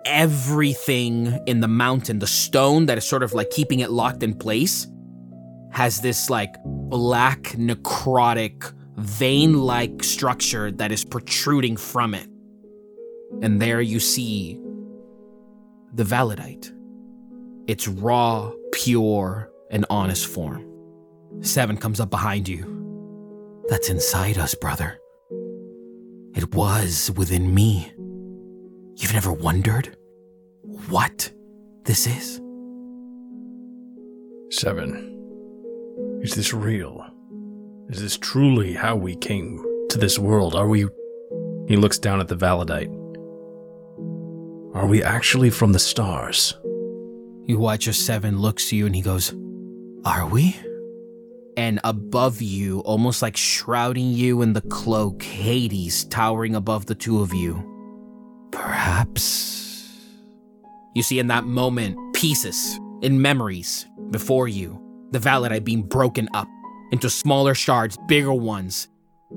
everything in the mountain, the stone that is sort of like keeping it locked in place, has this like black, necrotic, vein like structure that is protruding from it. And there you see the Validite. Its raw, pure, and honest form. Seven comes up behind you. That's inside us, brother. It was within me. You've never wondered what this is? Seven. Is this real? Is this truly how we came to this world? Are we. He looks down at the Validite. Are we actually from the stars? You watch as Seven looks to you and he goes, Are we? And above you, almost like shrouding you in the cloak, Hades towering above the two of you. Perhaps. You see in that moment pieces in memories before you, the Validite being broken up into smaller shards, bigger ones.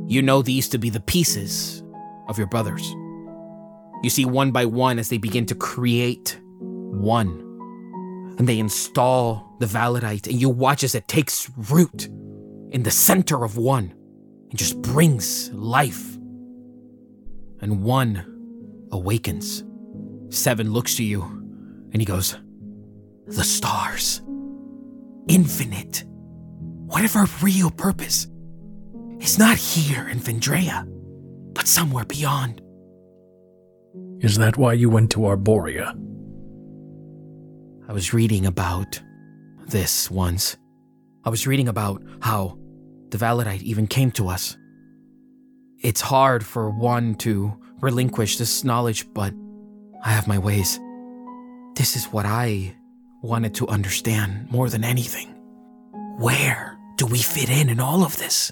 You know these to be the pieces of your brothers. You see one by one as they begin to create one. And they install the Validite, and you watch as it takes root in the center of one and just brings life. And one awakens. Seven looks to you and he goes, The stars. Infinite. Whatever real purpose is not here in Fendraeya, but somewhere beyond. Is that why you went to Arborea? I was reading about this once. I was reading about how the Validite even came to us. It's hard for one to relinquish this knowledge, but I have my ways. This is what I wanted to understand more than anything. Where do we fit in in all of this?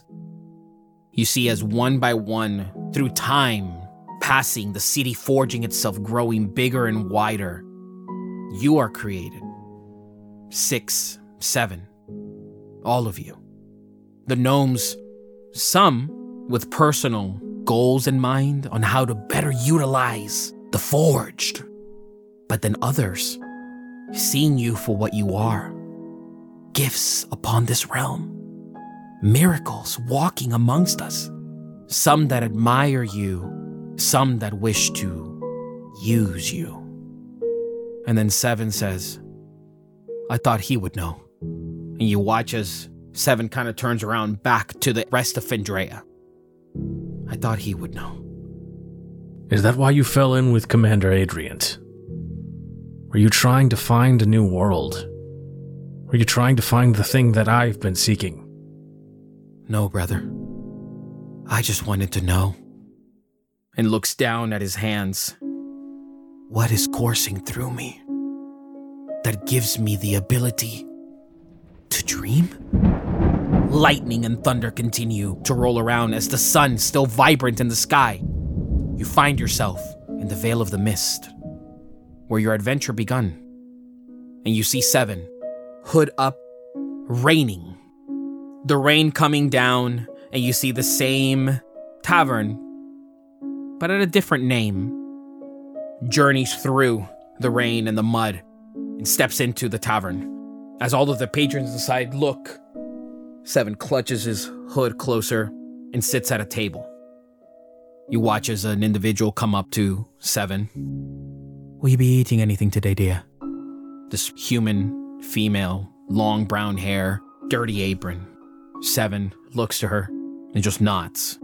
You see, as one by one, through time passing, the city forging itself, growing bigger and wider, you are created. Six, seven, all of you. The gnomes, some with personal goals in mind on how to better utilize the forged, but then others seeing you for what you are gifts upon this realm, miracles walking amongst us, some that admire you, some that wish to use you. And then Seven says, I thought he would know. And you watch as Seven kind of turns around back to the rest of Fendraeya. I thought he would know. Is that why you fell in with Commander Adriant? Were you trying to find a new world? Were you trying to find the thing that I've been seeking? No, brother. I just wanted to know. And looks down at his hands. What is coursing through me that gives me the ability to dream? Lightning and thunder continue to roll around as the sun still vibrant in the sky. You find yourself in the Vale of the Mist, where your adventure begun. And you see Seven, hood up, raining. The rain coming down, and you see the same tavern, but at a different name. Journeys through the rain and the mud and steps into the tavern. As all of the patrons inside look, Seven clutches his hood closer and sits at a table. You watch as an individual come up to Seven. Will you be eating anything today, dear? This human, female, long brown hair, dirty apron. Seven looks to her and just nods.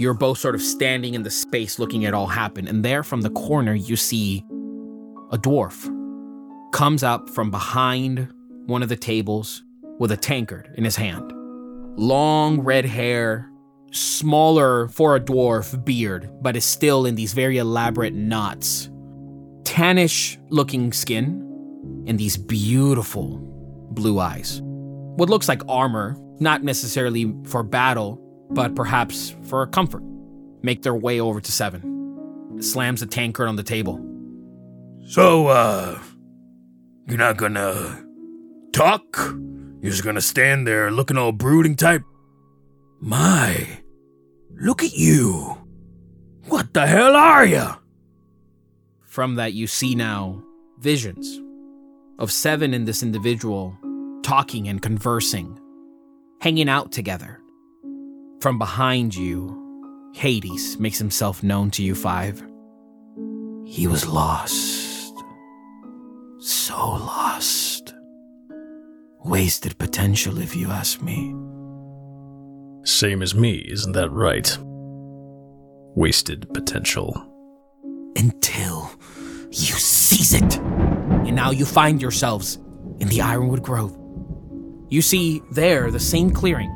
You're both sort of standing in the space looking at all happen, and there from the corner you see a dwarf comes up from behind one of the tables with a tankard in his hand. Long red hair, smaller for a dwarf beard, but is still in these very elaborate knots. Tannish looking skin and these beautiful blue eyes. What looks like armor, not necessarily for battle, but perhaps for comfort. Make their way over to Seven. Slams the tankard on the table. So, uh, you're not gonna talk? You're just gonna stand there looking all brooding type? My, look at you. What the hell are you? from that, you see now visions of Seven and this individual talking and conversing, hanging out together. From behind you, Hades makes himself known to you, Five. He was lost. So lost. Wasted potential, if you ask me. Same as me, isn't that right? Wasted potential. Until you seize it. And now you find yourselves in the Ironwood Grove. You see there the same clearing,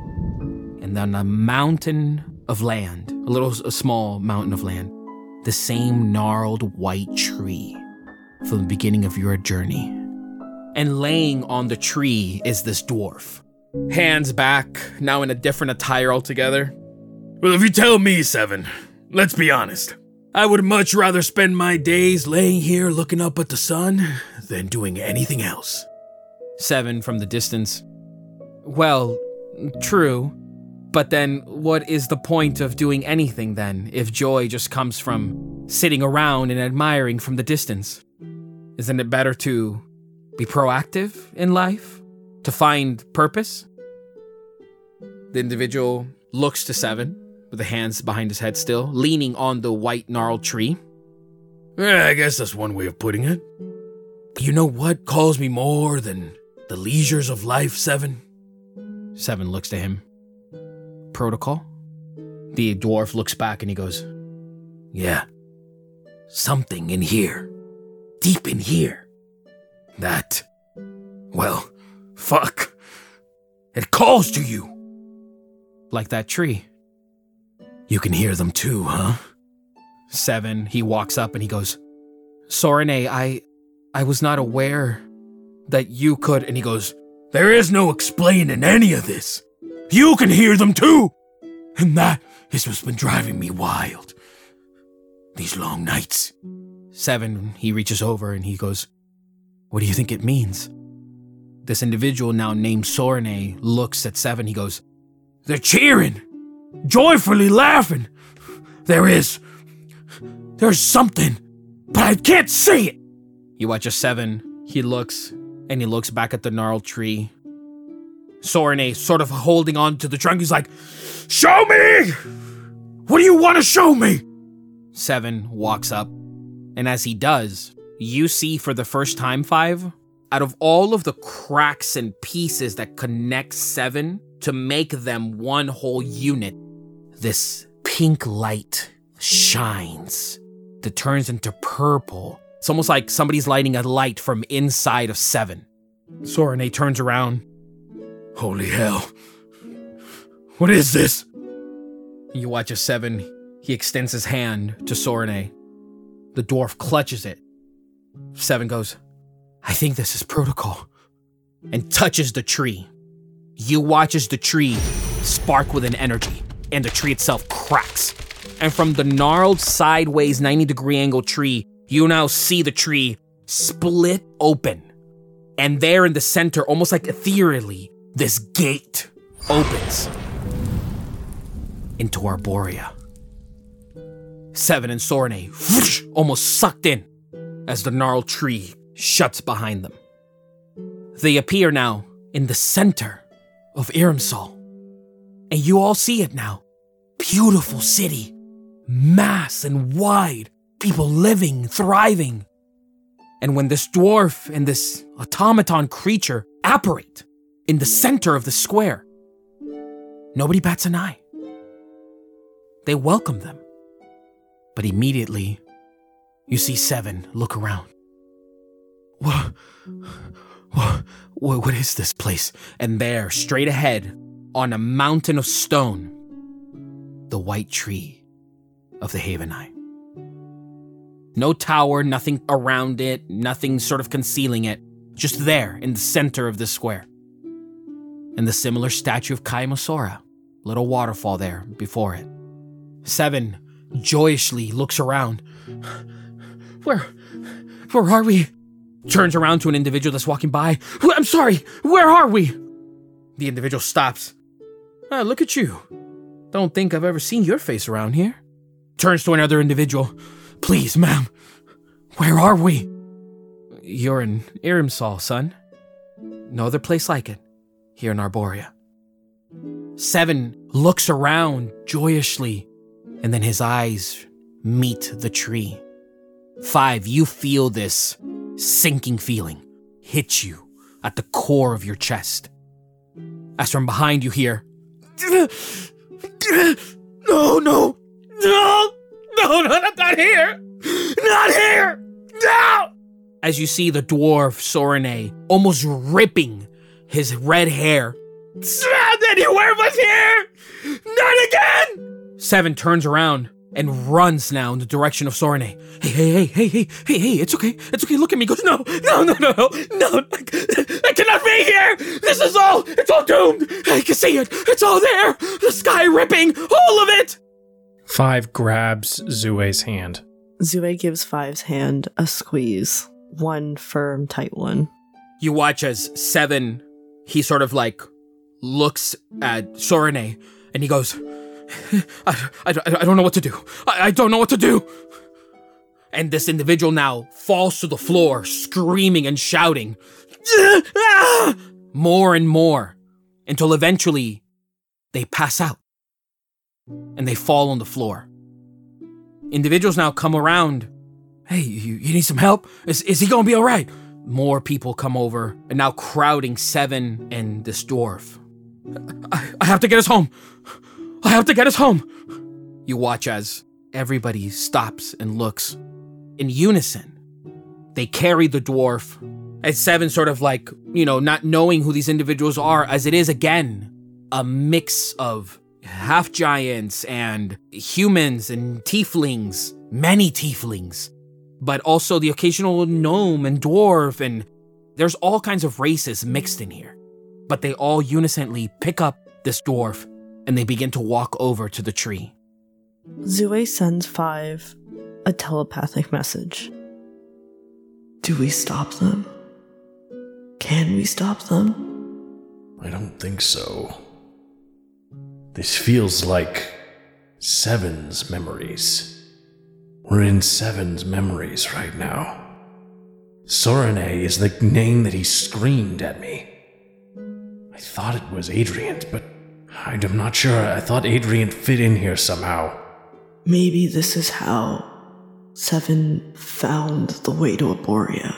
and then a mountain of land, a little a small mountain of land, the same gnarled white tree from the beginning of your journey. And laying on the tree is this dwarf. Hands back, now in a different attire altogether. Well, if you tell me, Seven, let's be honest. I would much rather spend my days laying here looking up at the sun than doing anything else. Seven from the distance. Well, true. But then, what is the point of doing anything then if joy just comes from sitting around and admiring from the distance? Isn't it better to be proactive in life? To find purpose? The individual looks to Seven, with the hands behind his head still, leaning on the white gnarled tree. Yeah, I guess that's one way of putting it. You know what calls me more than the leisures of life, Seven? Seven looks to him. Protocol? The dwarf looks back and he goes, Yeah. Something in here. Deep in here. That. Well, fuck. It calls to you. Like that tree. You can hear them too, huh? Seven, he walks up and he goes, Sorene, I. I was not aware that you could. And he goes, There is no explaining any of this. You can hear them too! And that is what's been driving me wild. These long nights. Seven, he reaches over and he goes, What do you think it means? This individual now named Sorene looks at Seven. He goes, They're cheering, joyfully laughing. There is. There's something, but I can't see it. You watch a Seven. He looks and he looks back at the gnarled tree. Sorene sort of holding on to the trunk. He's like, Show me! What do you want to show me? Seven walks up, and as he does, you see for the first time, Five, out of all of the cracks and pieces that connect Seven to make them one whole unit, this pink light shines that turns into purple. It's almost like somebody's lighting a light from inside of Seven. Sorene turns around. Holy hell. What is this? You watch a Seven. He extends his hand to Sorene. The dwarf clutches it. Seven goes, I think this is protocol, and touches the tree. You watch as the tree spark with an energy, and the tree itself cracks. And from the gnarled sideways 90 degree angle tree, you now see the tree split open. And there in the center, almost like ethereally, this gate opens into Arborea. Seven and Sorene whoosh, almost sucked in as the gnarled tree shuts behind them. They appear now in the center of Irimsal. And you all see it now. Beautiful city, mass and wide, people living, thriving. And when this dwarf and this automaton creature apparate in the center of the square, nobody bats an eye. They welcome them. But immediately, you see Seven look around. What? What? What is this place? And there, straight ahead, on a mountain of stone, the white tree of the Haven Eye. No tower, nothing around it, nothing sort of concealing it, just there in the center of the square. And the similar statue of Kaimasora, little waterfall there before it. Seven joyously looks around. Where, where are we? Turns around to an individual that's walking by. I'm sorry, where are we? The individual stops. Ah, look at you. Don't think I've ever seen your face around here. Turns to another individual. Please, ma'am, Where are we? You're in Irimsal, son. No other place like it. Here in Arborea. Seven looks around joyously, and then his eyes meet the tree. Five, you feel this sinking feeling hit you at the core of your chest. As from behind you hear, No, no, no, no, no, not here! Not here! No! as you see the dwarf Sorene almost ripping his red hair. Anywhere but here! Not again! Seven turns around and runs now in the direction of Sorene. Hey, hey, hey, hey, hey, hey, hey, it's okay. It's okay. Look at me. He goes, no, No, no, no, no, no! I, I cannot be here! This is all, it's all doomed! I can see it! It's all there! The sky ripping! All of it! Five grabs Zue's hand. Zue gives Five's hand a squeeze. One firm, tight one. you watch as Seven, he sort of like looks at Sorene and he goes, I, I, I don't know what to do. I, I don't know what to do! and this individual now falls to the floor, screaming and shouting more and more until eventually they pass out and they fall on the floor. Individuals now come around. Hey, you, you need some help? Is, is he gonna be alright? More people come over and now crowding Seven and this dwarf. I, I have to get us home! I have to get us home! You watch as everybody stops and looks. In unison, they carry the dwarf. And Seven sort of like, you know, not knowing who these individuals are, as it is again a mix of half giants and humans and tieflings, many tieflings, but also the occasional gnome and dwarf, and there's all kinds of races mixed in here. But they all unisonly pick up this dwarf and they begin to walk over to the tree. Zue sends Five a telepathic message. Do we stop them? Can we stop them? I don't think so. This feels like Seven's memories. We're in Seven's memories right now. Sorene is the name that he screamed at me. I thought it was Adrian, but I'm not sure. I thought Adrian fit in here somehow. Maybe this is how Seven found the way to Arborea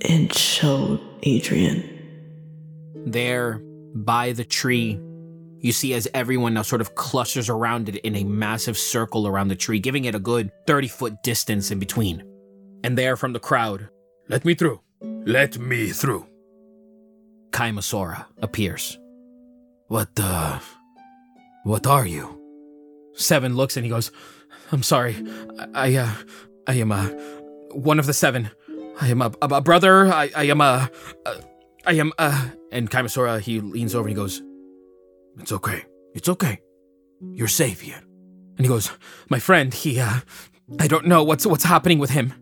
and showed Adrian. There, by the tree, you see as everyone now sort of clusters around it in a massive circle around the tree, giving it a good 30 foot distance in between. And there from the crowd, Let me through. Let me through. Kaimasora appears. What, uh. What are you? Seven looks and he goes, I'm sorry. I, I, uh, I am, uh, one of the seven. I am a, a, a brother. I, I am a, a, I am, uh, and Kaimasora, he leans over and he goes, It's okay. It's okay. You're safe here. and he goes, my friend, he, uh, I don't know what's, what's happening with him.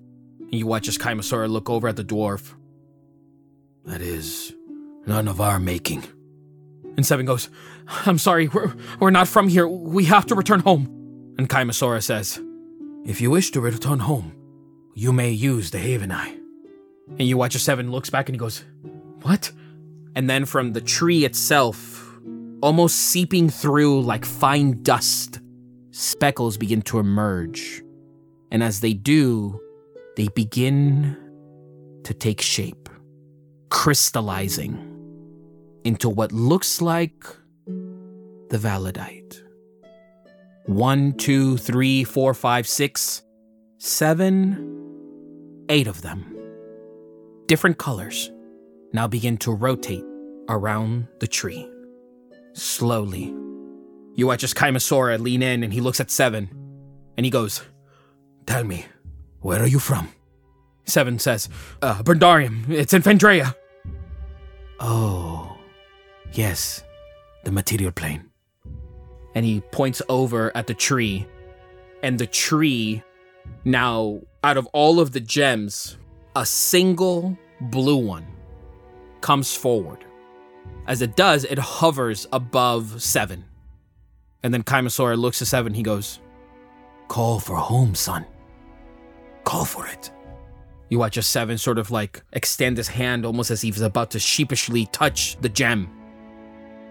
And you watch as Kaimasora look over at the dwarf. That is none of our making. And Seven goes, I'm sorry, we're, we're not from here. We have to return home. And Kaimasora says, If you wish to return home, you may use the Haven Eye. and you watch as Seven looks back and he goes, What? And then from the tree itself, almost seeping through like fine dust, speckles begin to emerge. And as they do, they begin to take shape, crystallizing into what looks like the Validite. One, two, three, four, five, six, seven, eight of them. Different colors now begin to rotate around the tree. Slowly. You watch as Kaimasora lean in and he looks at Seven and he goes, Tell me, where are you from? Seven says, uh, Bernarium, it's in Fendraeya. Oh, yes, the material plane. and he points over at the tree. And the tree, now, out of all of the gems, a single blue one comes forward. As it does, it hovers above Seven. And then Kaimasora looks at Seven. He goes, Call for home, son. call for it. You watch a seven sort of like extend his hand almost as if he's about to sheepishly touch the gem.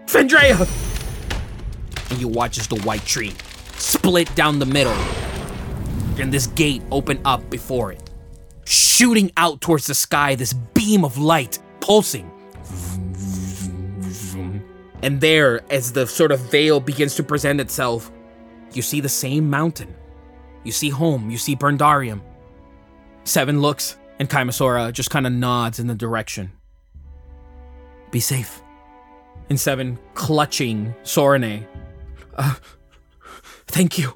Fendraeya! And you watch as the white tree split down the middle and this gate open up before it. Shooting out towards the sky, this beam of light pulsing. And there, as the sort of veil begins to present itself, you see the same mountain. You see home, you see Berndarium. Seven looks, and Kaimasora just kind of nods in the direction. Be safe. And Seven clutching Sorene. Uh, thank you.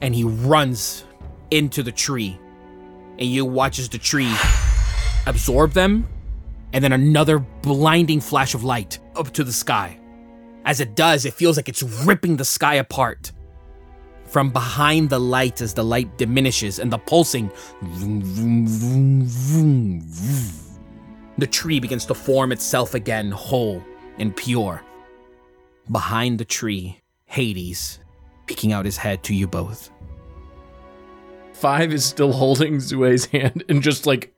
And he runs into the tree. And you watch as the tree absorb them, and then another blinding flash of light up to the sky. As it does, it feels like it's ripping the sky apart from behind the light as the light diminishes and the pulsing. The tree begins to form itself again, whole and pure. Behind the tree, Hades, peeking out his head to you both. Five is still holding Zue's hand and just like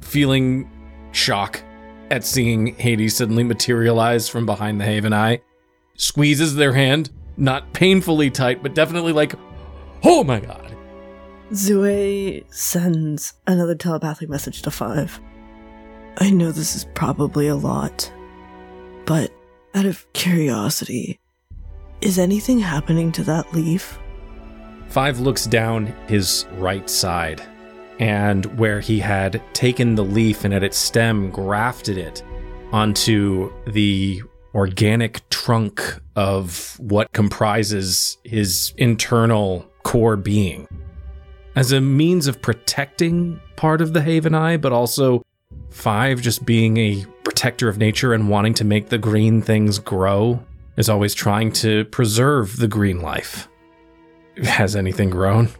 feeling shock at seeing Hades suddenly materialize from behind the Haven Eye. Squeezes their hand, not painfully tight, but definitely like, oh my god. Zue sends another telepathic message to Five. I know this is probably a lot, but out of curiosity, is anything happening to that leaf? Five looks down his right side, and where he had taken the leaf and at its stem grafted it onto the organic trunk of what comprises his internal core being. As a means of protecting part of the Haven Eye, but also Five just being a protector of nature and wanting to make the green things grow, is always trying to preserve the green life. Has anything grown?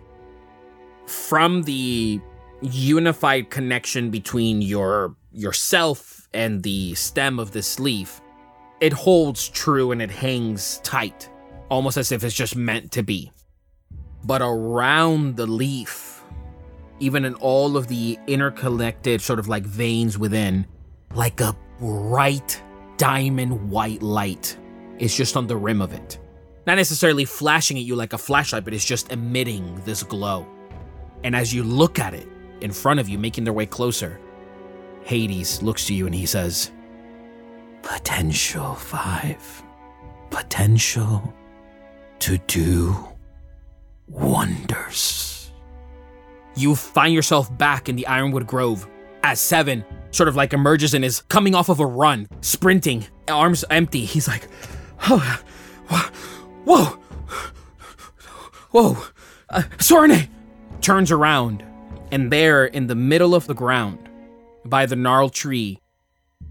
From the unified connection between your yourself and the stem of this leaf, it holds true and it hangs tight, almost as if it's just meant to be. But around the leaf, even in all of the interconnected sort of like veins within, like a bright diamond white light is just on the rim of it. Not necessarily flashing at you like a flashlight, but it's just emitting this glow. And as you look at it in front of you, making their way closer, Hades looks to you and he says, Potential five. Potential to do wonders. You find yourself back in the Ironwood Grove as Seven sort of like emerges and is coming off of a run, sprinting, arms empty. He's like, oh, whoa, whoa, uh! Turns around, and there in the middle of the ground, by the gnarled tree,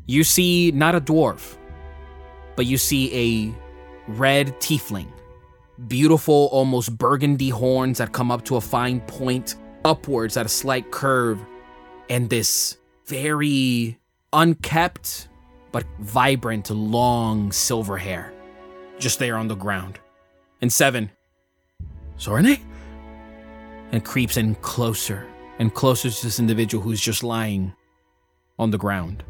you see not a dwarf, but you see a red tiefling. Beautiful, almost burgundy horns that come up to a fine point, upwards at a slight curve, and this very unkept but vibrant, long silver hair just there on the ground. And Seven, Sorene? And creeps in closer and closer to this individual who's just lying on the ground.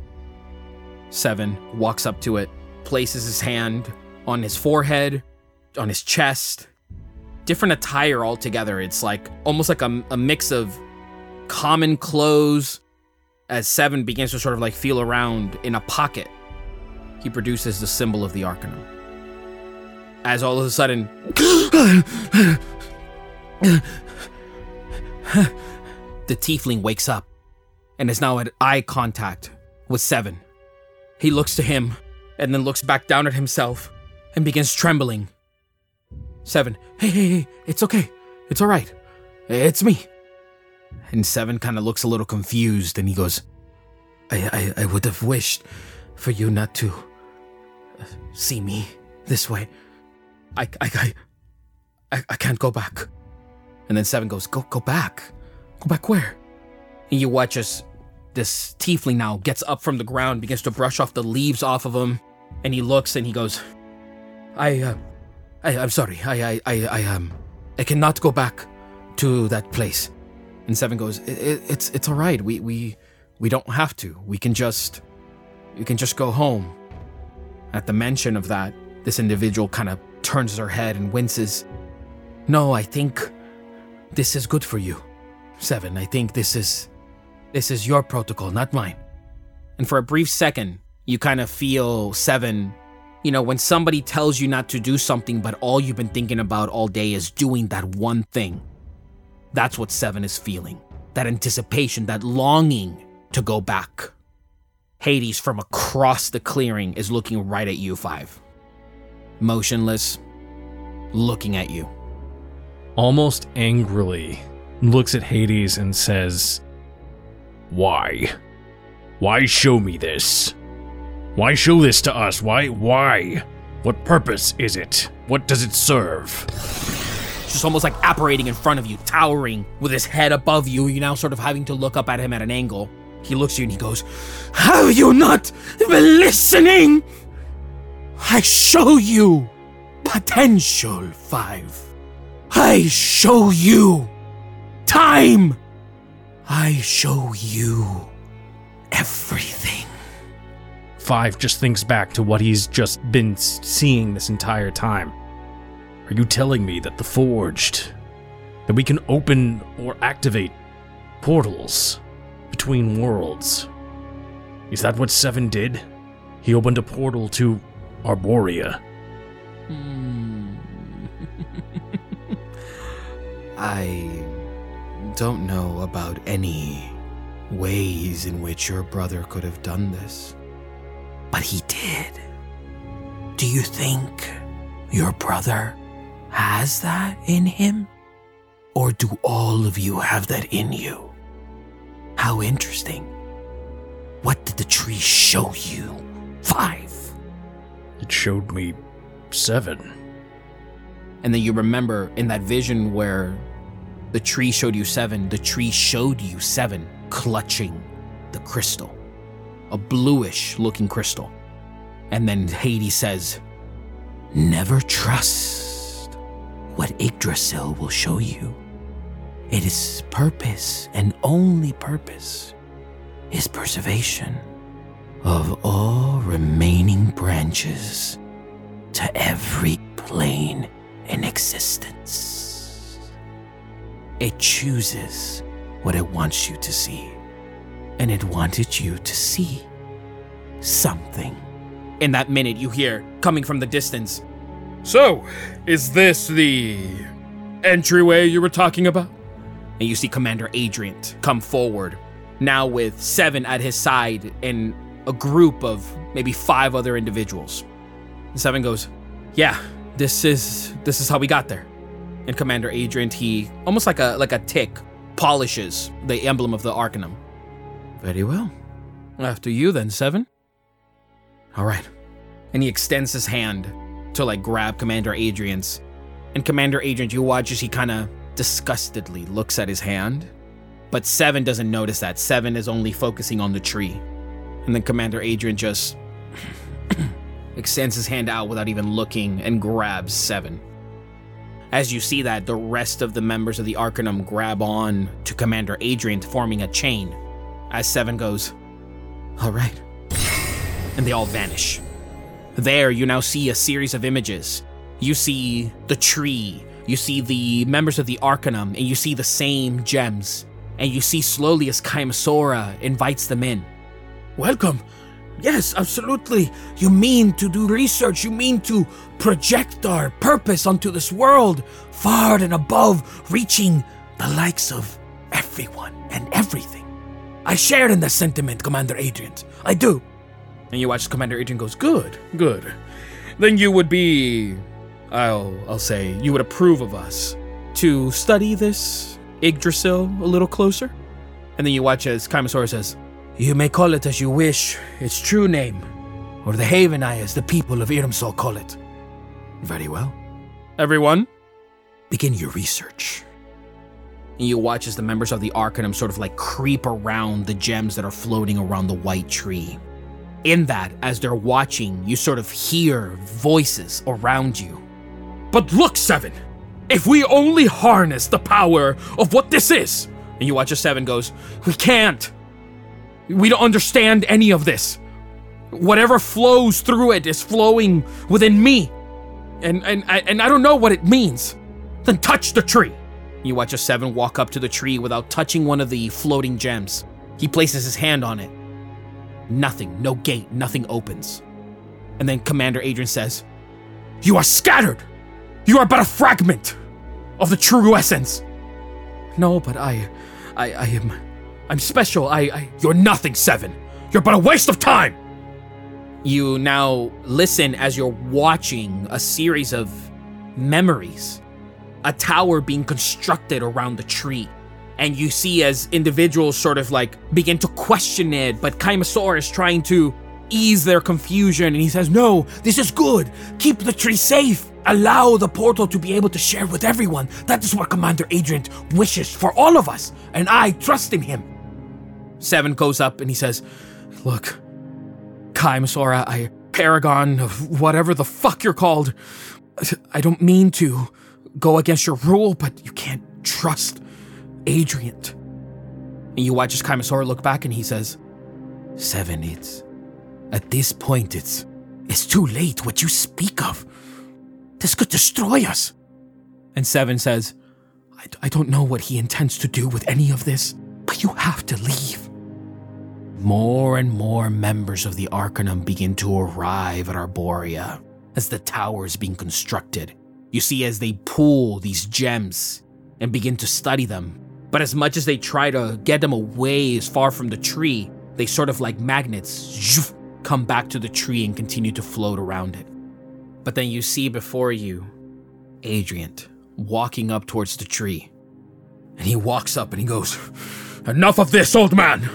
Seven walks up to it, places his hand on his forehead, on his chest. Different attire altogether. It's like almost like a, a mix of common clothes. As Seven begins to sort of like feel around in a pocket, he produces the symbol of the Arcanum. As all of a sudden, the tiefling wakes up and is now at eye contact with Seven. He looks to him and then looks back down at himself and begins trembling. Seven, hey, hey, hey, it's okay. It's all right. It's me. And Seven kind of looks a little confused and he goes, I, I, I would have wished for you not to uh, see me this way. I, I, I, I, I can't go back. And then Seven goes, Go, go back. Go back where? And you watch as this tiefling now gets up from the ground, begins to brush off the leaves off of him, and he looks and he goes, I, uh, I, I'm sorry. I, I, I, I, um, I cannot go back to that place. And Seven goes, "I- I- "It's it's all right. We we we don't have to. We can just we can just go home." At the mention of that, this individual kind of turns her head and winces. No, I think this is good for you, Seven. I think this is this is your protocol, not mine. And for a brief second, you kind of feel Seven. You know, when somebody tells you not to do something, but all you've been thinking about all day is doing that one thing. That's what Seven is feeling. That anticipation, that longing to go back. Hades from across the clearing is looking right at you, Five. Motionless, looking at you. Almost angrily, looks at Hades and says, Why? Why show me this? Why show this to us? Why? Why? What purpose is it? What does it serve? just almost like apparating in front of you, towering with his head above you. You're now sort of having to look up at him at an angle. He looks at you and he goes, Have you not been listening? I show you potential, Five. I show you time. I show you everything. Five just thinks back to what he's just been seeing this entire time. Are you telling me that the Forged, that we can open or activate portals between worlds? Is that what Seven did? He opened a portal to Arborea. I don't know about any ways in which your brother could have done this, but he did. Do you think your brother has that in him? Or do all of you have that in you? How interesting. What did the tree show you? Five. It showed me Seven. And then you remember in that vision where the tree showed you seven, the tree showed you seven clutching the crystal, a bluish looking crystal. And then Hades says, Never trust what Yggdrasil will show you. It is purpose and only purpose is preservation of all remaining branches to every plane in existence. It chooses what it wants you to see, and it wanted you to see something. In that minute, you hear, coming from the distance, So, is this the entryway you were talking about? and you see Commander Adrian come forward, now with seven at his side and a group of maybe five other individuals. And Seven goes, "Yeah, this is this is how we got there." And Commander Adrian, he almost like a like a tick, polishes the emblem of the Arcanum. Very well. After you, then, Seven. All right. And he extends his hand to like grab Commander Adrian's. And Commander Adrian, you watch as he kind of disgustedly looks at his hand. But Seven doesn't notice that. Seven is only focusing on the tree. And then Commander Adrian just extends his hand out without even looking and grabs Seven. As you see that, the rest of the members of the Arcanum grab on to Commander Adrian, forming a chain. As Seven goes, All right. And they all vanish. There, you now see a series of images. You see the tree, you see the members of the Arcanum, and you see the same gems. And you see slowly as Kaimasora invites them in. Welcome. Yes, absolutely. You mean to do research, you mean to project our purpose onto this world, far and above, reaching the likes of everyone and everything. I share in the sentiment, Commander Adrian. I do. And you watch Commander Adrian goes, Good, good. Then you would be I'll I'll say you would approve of us to study this Yggdrasil a little closer. And then you watch as Kaimasora says, You may call it as you wish, its true name, or the Haven Eye as the people of Irimsal call it. Very well. Everyone, begin your research. And you watch as the members of the Arcanum sort of like creep around the gems that are floating around the white tree. In that, as they're watching, you sort of hear voices around you. But look, Seven! If we only harness the power of what this is, And you watch as Seven goes, We can't! We don't understand any of this. Whatever flows through it is flowing within me. And and I and I don't know what it means. Then touch the tree. You watch a seven walk up to the tree without touching one of the floating gems. He places his hand on it. Nothing, no gate, nothing opens. And then Commander Adrian says, You are scattered! You are but a fragment of the true essence. No, but I I I am I'm special. I, I You're nothing, Seven. You're but a waste of time! You now listen as you're watching a series of memories. A tower being constructed around the tree. And you see as individuals sort of like begin to question it, but Kaimasora is trying to ease their confusion and he says, No, this is good. Keep the tree safe. Allow the portal to be able to share with everyone. That is what Commander Adrian wishes for all of us, and I trust in him. Seven goes up and he says, Look, Kaimasora, I Paragon of whatever the fuck you're called. I don't mean to go against your rule, but you can't trust Adrian. And you watch as Kaimasora look back and he says, Seven, it's at this point it's it's too late what you speak of. This could destroy us. And Seven says, I, I don't know what he intends to do with any of this, but you have to leave. More and more members of the Arcanum begin to arrive at Arborea as the tower is being constructed. You see, as they pull these gems and begin to study them, but as much as they try to get them away as far from the tree, they sort of like magnets come back to the tree and continue to float around it. But then you see before you Adrian walking up towards the tree. And he walks up and he goes, Enough of this, old man!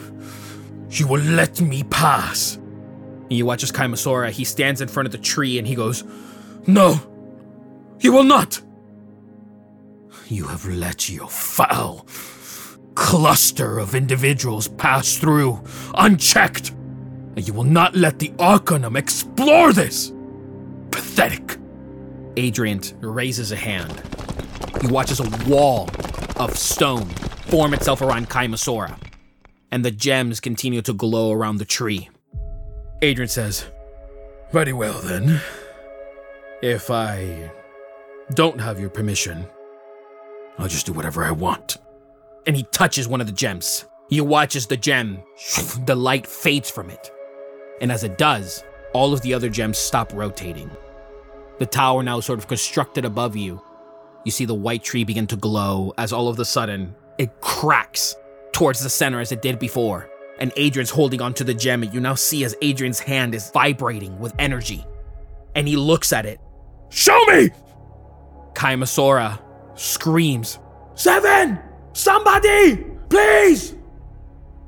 You will let me pass. And you watch as Kaimasora, he stands in front of the tree and he goes, No, you will not. You have let your foul cluster of individuals pass through unchecked, and you will not let the Arcanum explore this. Pathetic. Adrian raises a hand. He watches a wall of stone form itself around Kaimasora and the gems continue to glow around the tree. Adrian says, Very well then. If I don't have your permission, I'll just do whatever I want. And he touches one of the gems. You watch as the gem, the light fades from it. And as it does, all of the other gems stop rotating. The tower now sort of constructed above you. You see the white tree begin to glow as all of a sudden it cracks towards the center as it did before. And Adrian's holding onto the gem, and you now see as Adrian's hand is vibrating with energy. And he looks at it. Show me! Kaimasora screams, Seven! Somebody! Please!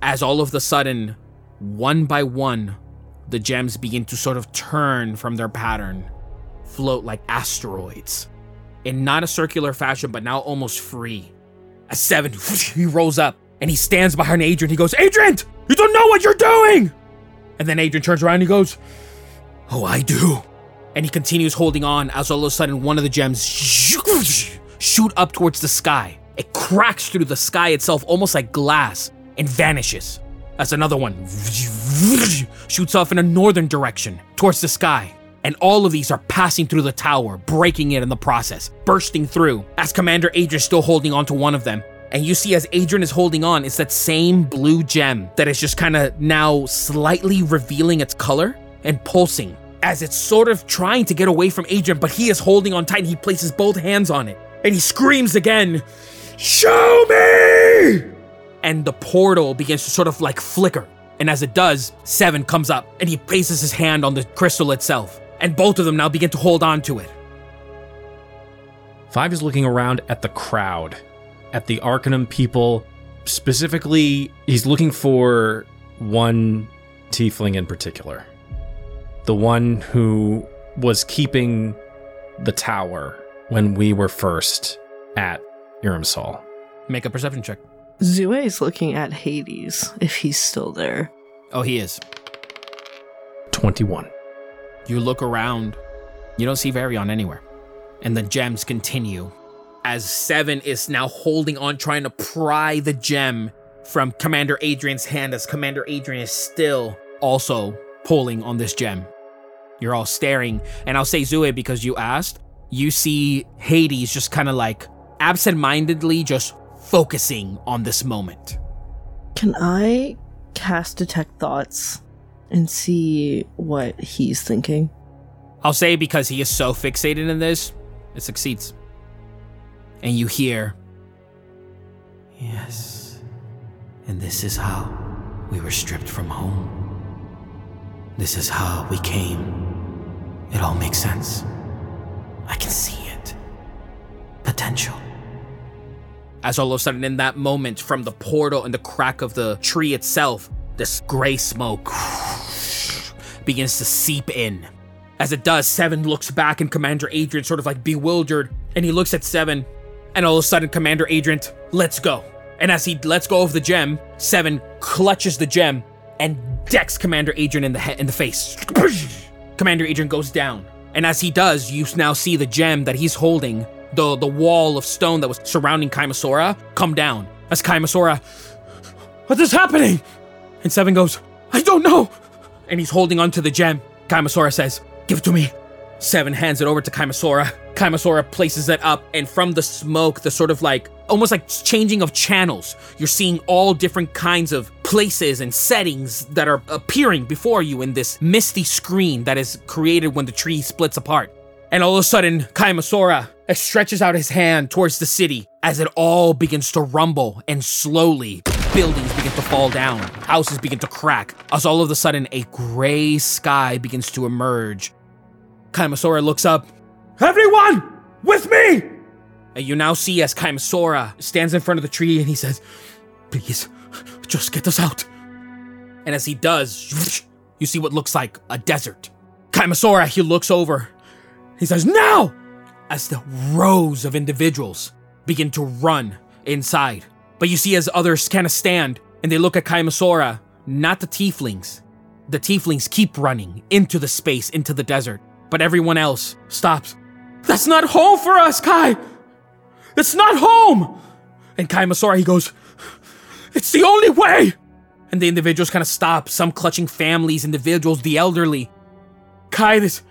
As all of the sudden, one by one, the gems begin to sort of turn from their pattern, float like asteroids. In not a circular fashion, but now almost free. A Seven, he rolls up, and he stands behind Adrian. He goes, Adrian, you don't know what you're doing. And then Adrian turns around and he goes, Oh, I do. And he continues holding on as all of a sudden one of the gems shoot up towards the sky. It cracks through the sky itself almost like glass and vanishes. As another one shoots off in a northern direction towards the sky. And all of these are passing through the tower, breaking it in the process, bursting through, as Commander Adrian is still holding onto one of them and you see as Adrian is holding on, it's that same blue gem that is just kind of now slightly revealing its color and pulsing as it's sort of trying to get away from Adrian, but he is holding on tight and he places both hands on it. And he screams again, Show me! And the portal begins to sort of like flicker. And as it does, Seven comes up and he places his hand on the crystal itself. And both of them now begin to hold on to it. Five is looking around at the crowd at the Arcanum people. Specifically, he's looking for one tiefling in particular. The one who was keeping the tower when we were first at Irimsal. Make a perception check. Zue is looking at Hades, if he's still there. Oh, he is. 21. You look around. You don't see Varion anywhere. And the gems continue as Seven is now holding on, trying to pry the gem from Commander Adrian's hand, as Commander Adrian is still also pulling on this gem. You're all staring, and I'll say Zue because you asked. You see Hades just kind of like absent mindedly just focusing on this moment. Can I cast Detect Thoughts and see what he's thinking? I'll say because he is so fixated in this, it succeeds. And you hear, Yes, and this is how we were stripped from home. This is how we came. It all makes sense. I can see it. Potential. As all of a sudden, in that moment, from the portal and the crack of the tree itself, this gray smoke begins to seep in. As it does, Seven looks back and Commander Adrian, sort of like bewildered, and he looks at Seven, and all of a sudden, Commander Adrian, let's go. And as he lets go of the gem, Seven clutches the gem and decks Commander Adrian in the head in the face. Commander Adrian goes down, and as he does, you now see the gem that he's holding, the the wall of stone that was surrounding Kaimasora, come down. As Kaimasora, what is happening? And Seven goes, I don't know. And he's holding onto the gem. Kaimasora says, Give it to me. Seven hands it over to Kaimasora. Kaimasora places it up, and from the smoke, the sort of like almost like changing of channels, you're seeing all different kinds of places and settings that are appearing before you in this misty screen that is created when the tree splits apart. And all of a sudden, Kaimasora stretches out his hand towards the city as it all begins to rumble and slowly buildings begin to fall down, houses begin to crack, as all of a sudden a gray sky begins to emerge. Kaimasora looks up. Everyone, with me! And you now see as Kaimasora stands in front of the tree and he says, Please, just get us out. And as he does, you see what looks like a desert. Kaimasora, he looks over. He says, Now! As the rows of individuals begin to run inside. But you see as others kind of stand and they look at Kaimasora, not the tieflings. The tieflings keep running into the space, into the desert. But everyone else stops. That's not home for us, Kai! It's not home! And Kaimasora, he goes, It's the only way! And the individuals kind of stop, some clutching families, individuals, the elderly. Kai, this,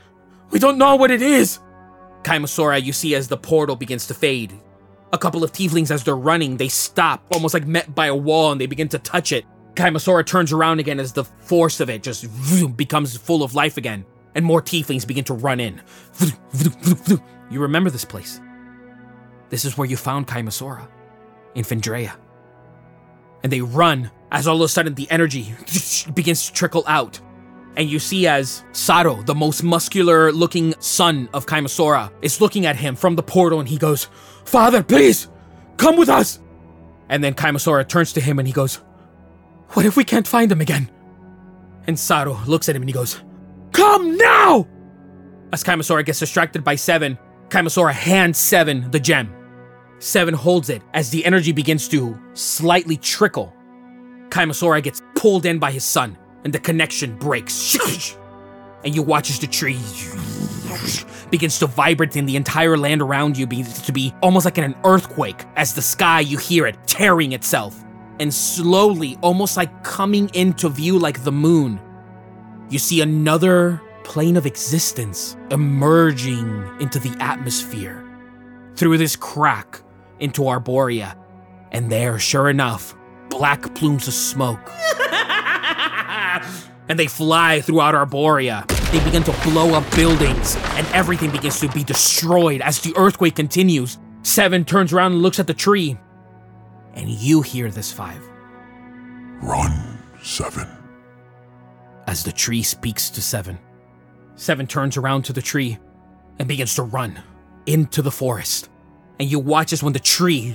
we don't know what it is. Kaimasora, you see as the portal begins to fade. A couple of tieflings, as they're running, they stop, almost like met by a wall, and they begin to touch it. Kaimasora turns around again as the force of it just becomes full of life again, and more tieflings begin to run in. You remember this place. This is where you found Kaimasora, in Fendraeya. And they run as all of a sudden the energy begins to trickle out. And you see as Saro, the most muscular looking son of Kaimasora, is looking at him from the portal and he goes, Father, please, come with us. And then Kaimasora turns to him and he goes, What if we can't find him again? And Saro looks at him and he goes, Come now! As Kaimasora gets distracted by Seven, Kaimasora hands Seven the gem. Seven holds it as the energy begins to slightly trickle. Kaimasora gets pulled in by his son, and the connection breaks. And you watch as the tree begins to vibrate and the entire land around you begins to be almost like in an earthquake as the sky you hear it tearing itself and slowly almost like coming into view like the moon you see another plane of existence emerging into the atmosphere through this crack into Arborea. And there, sure enough, black plumes of smoke. and they fly throughout Arborea. They begin to blow up buildings, and everything begins to be destroyed as the earthquake continues. Seven turns around and looks at the tree. And you hear this five. Run, Seven. As the tree speaks to Seven. Seven turns around to the tree and begins to run into the forest. And you watch as when the tree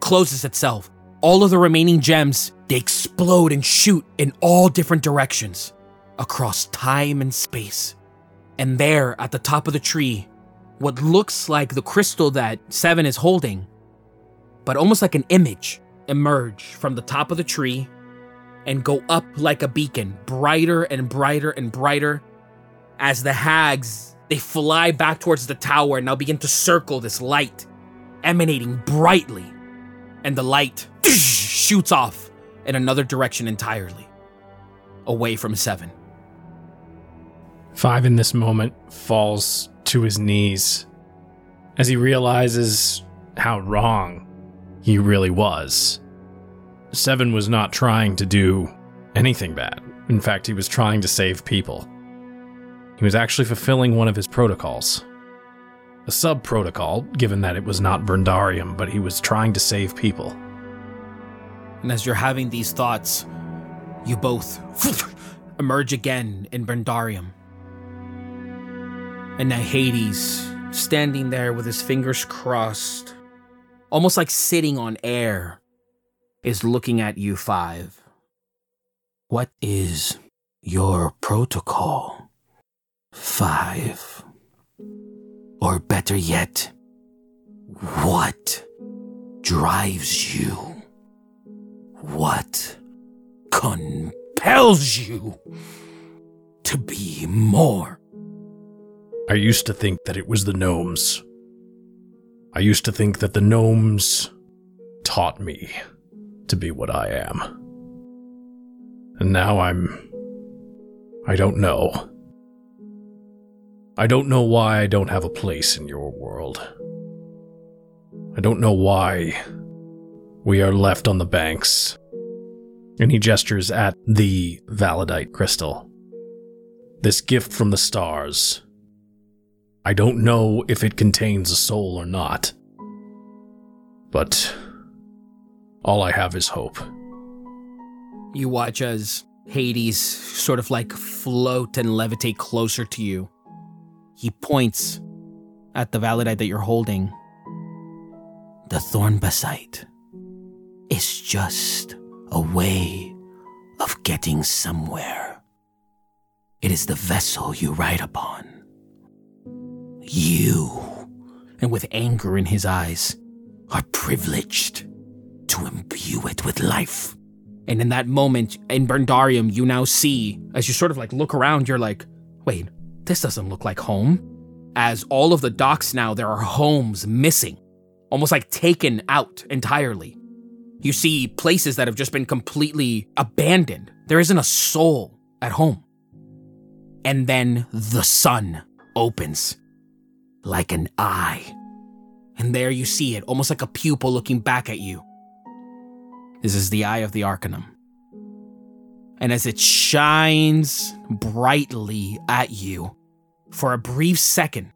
closes itself, all of the remaining gems, they explode and shoot in all different directions across time and space. And there at the top of the tree, what looks like the crystal that Seven is holding, but almost like an image, emerge from the top of the tree and go up like a beacon, brighter and brighter and brighter as the hags they fly back towards the tower and now begin to circle this light emanating brightly, and the light shoots off in another direction entirely, away from Seven. Five in this moment falls to his knees as he realizes how wrong he really was. Seven was not trying to do anything bad. In fact, he was trying to save people. He was actually fulfilling one of his protocols. A sub protocol, given that it was not Verndarium, but he was trying to save people. And as you're having these thoughts, you both emerge again in Brandarium. And now Hades, standing there with his fingers crossed, almost like sitting on air, is looking at you five. What is your protocol? Five. Or better yet, what drives you? What compels you to be more? I used to think that it was the gnomes. I used to think that the gnomes taught me to be what I am. And now I'm. I don't know. I don't know why I don't have a place in your world. I don't know why we are left on the banks. And he gestures at the Validite crystal. This gift from the stars. I don't know if it contains a soul or not. But all I have is hope. You watch as Hades sort of like float and levitate closer to you. He points at the validite that you're holding. The thorn basite is just a way of getting somewhere. It is the vessel you ride upon. You, and with anger in his eyes, are privileged to imbue it with life. And in that moment in Berndarium, you now see, as you sort of like look around, you're like, wait, this doesn't look like home. As all of the docks now, there are homes missing, almost like taken out entirely. You see places that have just been completely abandoned. There isn't a soul at home. And then the sun opens like an eye. And there you see it, almost like a pupil looking back at you. This is the eye of the Arcanum. And as it shines brightly at you, for a brief second,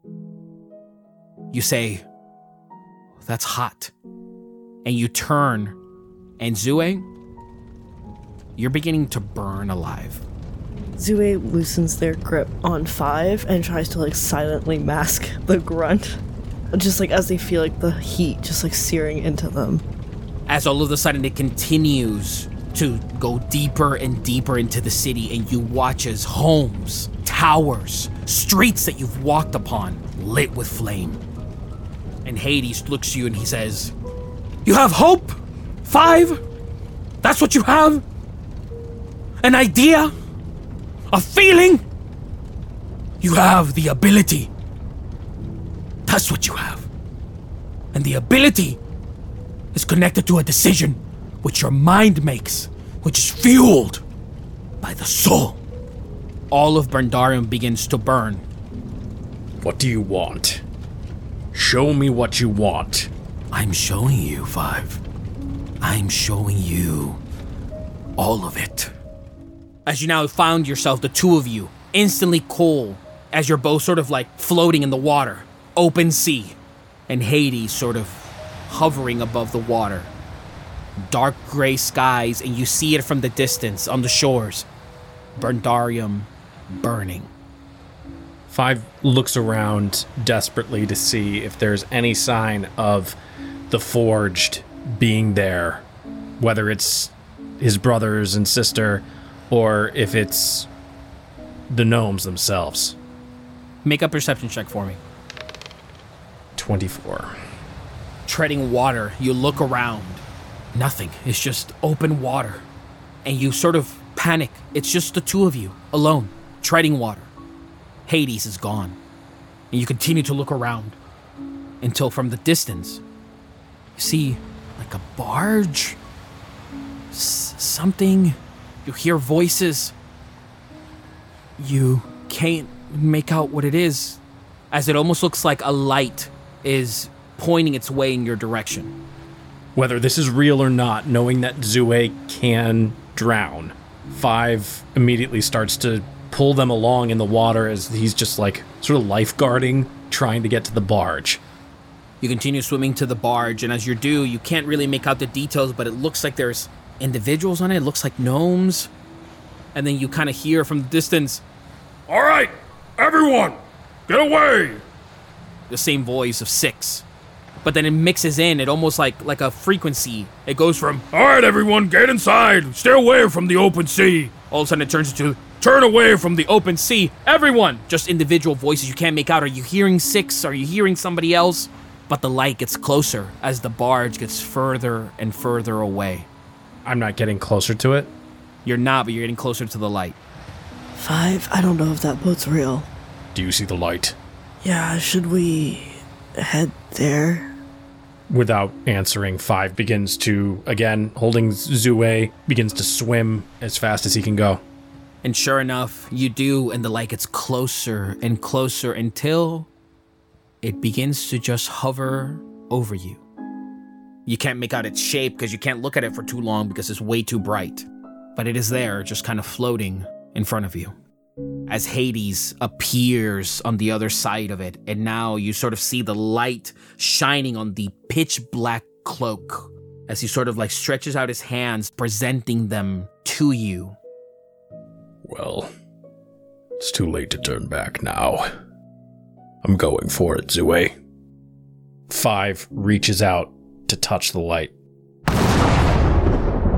you say, That's hot. And you turn, and Zue, you're beginning to burn alive. Zue loosens their grip on Five and tries to like silently mask the grunt. Just like as they feel like the heat just like searing into them. As all of a sudden it continues to go deeper and deeper into the city, and you watch as homes, towers, streets that you've walked upon lit with flame. And Hades looks at you and he says, You have hope? Five? That's what you have? An idea? A feeling? You have the ability. That's what you have. And the ability is connected to a decision which your mind makes, which is fueled by the soul. All of Brandarium begins to burn. What do you want? Show me what you want. I'm showing you, Five. I'm showing you all of it. As you now found yourself, the two of you, instantly cool, as you're both sort of like floating in the water, open sea, and Hades sort of hovering above the water. Dark gray skies, and you see it from the distance on the shores. Burndarium burning. Five looks around desperately to see if there's any sign of the forged being there, whether it's his brothers and sister or if it's the gnomes themselves. Make a perception check for me. 24. Treading water, you look around. Nothing. It's just open water. And you sort of panic. It's just the two of you, alone, treading water. Hades is gone. And you continue to look around until from the distance, You see, like a barge, S- something. You hear voices. You can't make out what it is, as it almost looks like a light is pointing its way in your direction. Whether this is real or not, knowing that Zue can drown, Five immediately starts to pull them along in the water as he's just like sort of lifeguarding, trying to get to the barge. You continue swimming to the barge, and as you do, you can't really make out the details, but it looks like there's individuals on it. It looks like gnomes. And then you kind of hear from the distance, All right, everyone, get away! the same voice of six. But then it mixes in, it almost like like a frequency. It goes from All right, everyone, get inside. Stay away from the open sea. all of a sudden it turns into Turn away from the open sea. Everyone! Just individual voices you can't make out. Are you hearing six? Are you hearing somebody else? But the light gets closer as the barge gets further and further away. I'm not getting closer to it. You're not, but you're getting closer to the light. Five, I don't know if that boat's real. Do you see the light? Yeah, should we head there? Without answering, Five begins to, again, holding Zue, begins to swim as fast as he can go. And sure enough, you do, and the light gets closer and closer until it begins to just hover over you. You can't make out its shape because you can't look at it for too long because it's way too bright. But it is there, just kind of floating in front of you. As Hades appears on the other side of it, and now you sort of see the light shining on the pitch black cloak as he sort of like stretches out his hands, presenting them to you. Well, it's too late to turn back now. I'm going for it, Zue. Five reaches out to touch the light.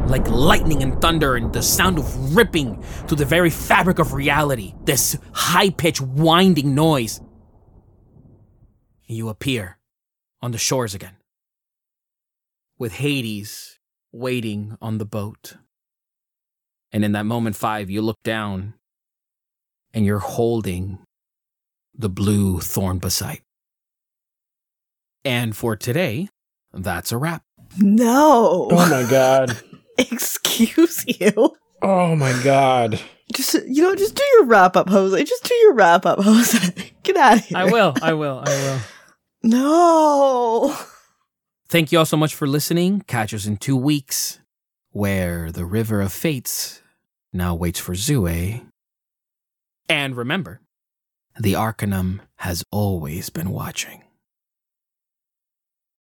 Like lightning and thunder and the sound of ripping through the very fabric of reality, this high pitched winding noise. You appear on the shores again, with Hades waiting on the boat. And in that moment, five, you look down and you're holding the blue thorn basite. And for today, that's a wrap. No. Oh my god. Excuse you. Oh my god. Just you know, just do your wrap up, Jose. Just do your wrap up, Jose. Get out of here. I will, I will, I will. No. Thank you all so much for listening. Catch us in two weeks, where the River of Fates now waits for Zue. And remember, the Arcanum has always been watching.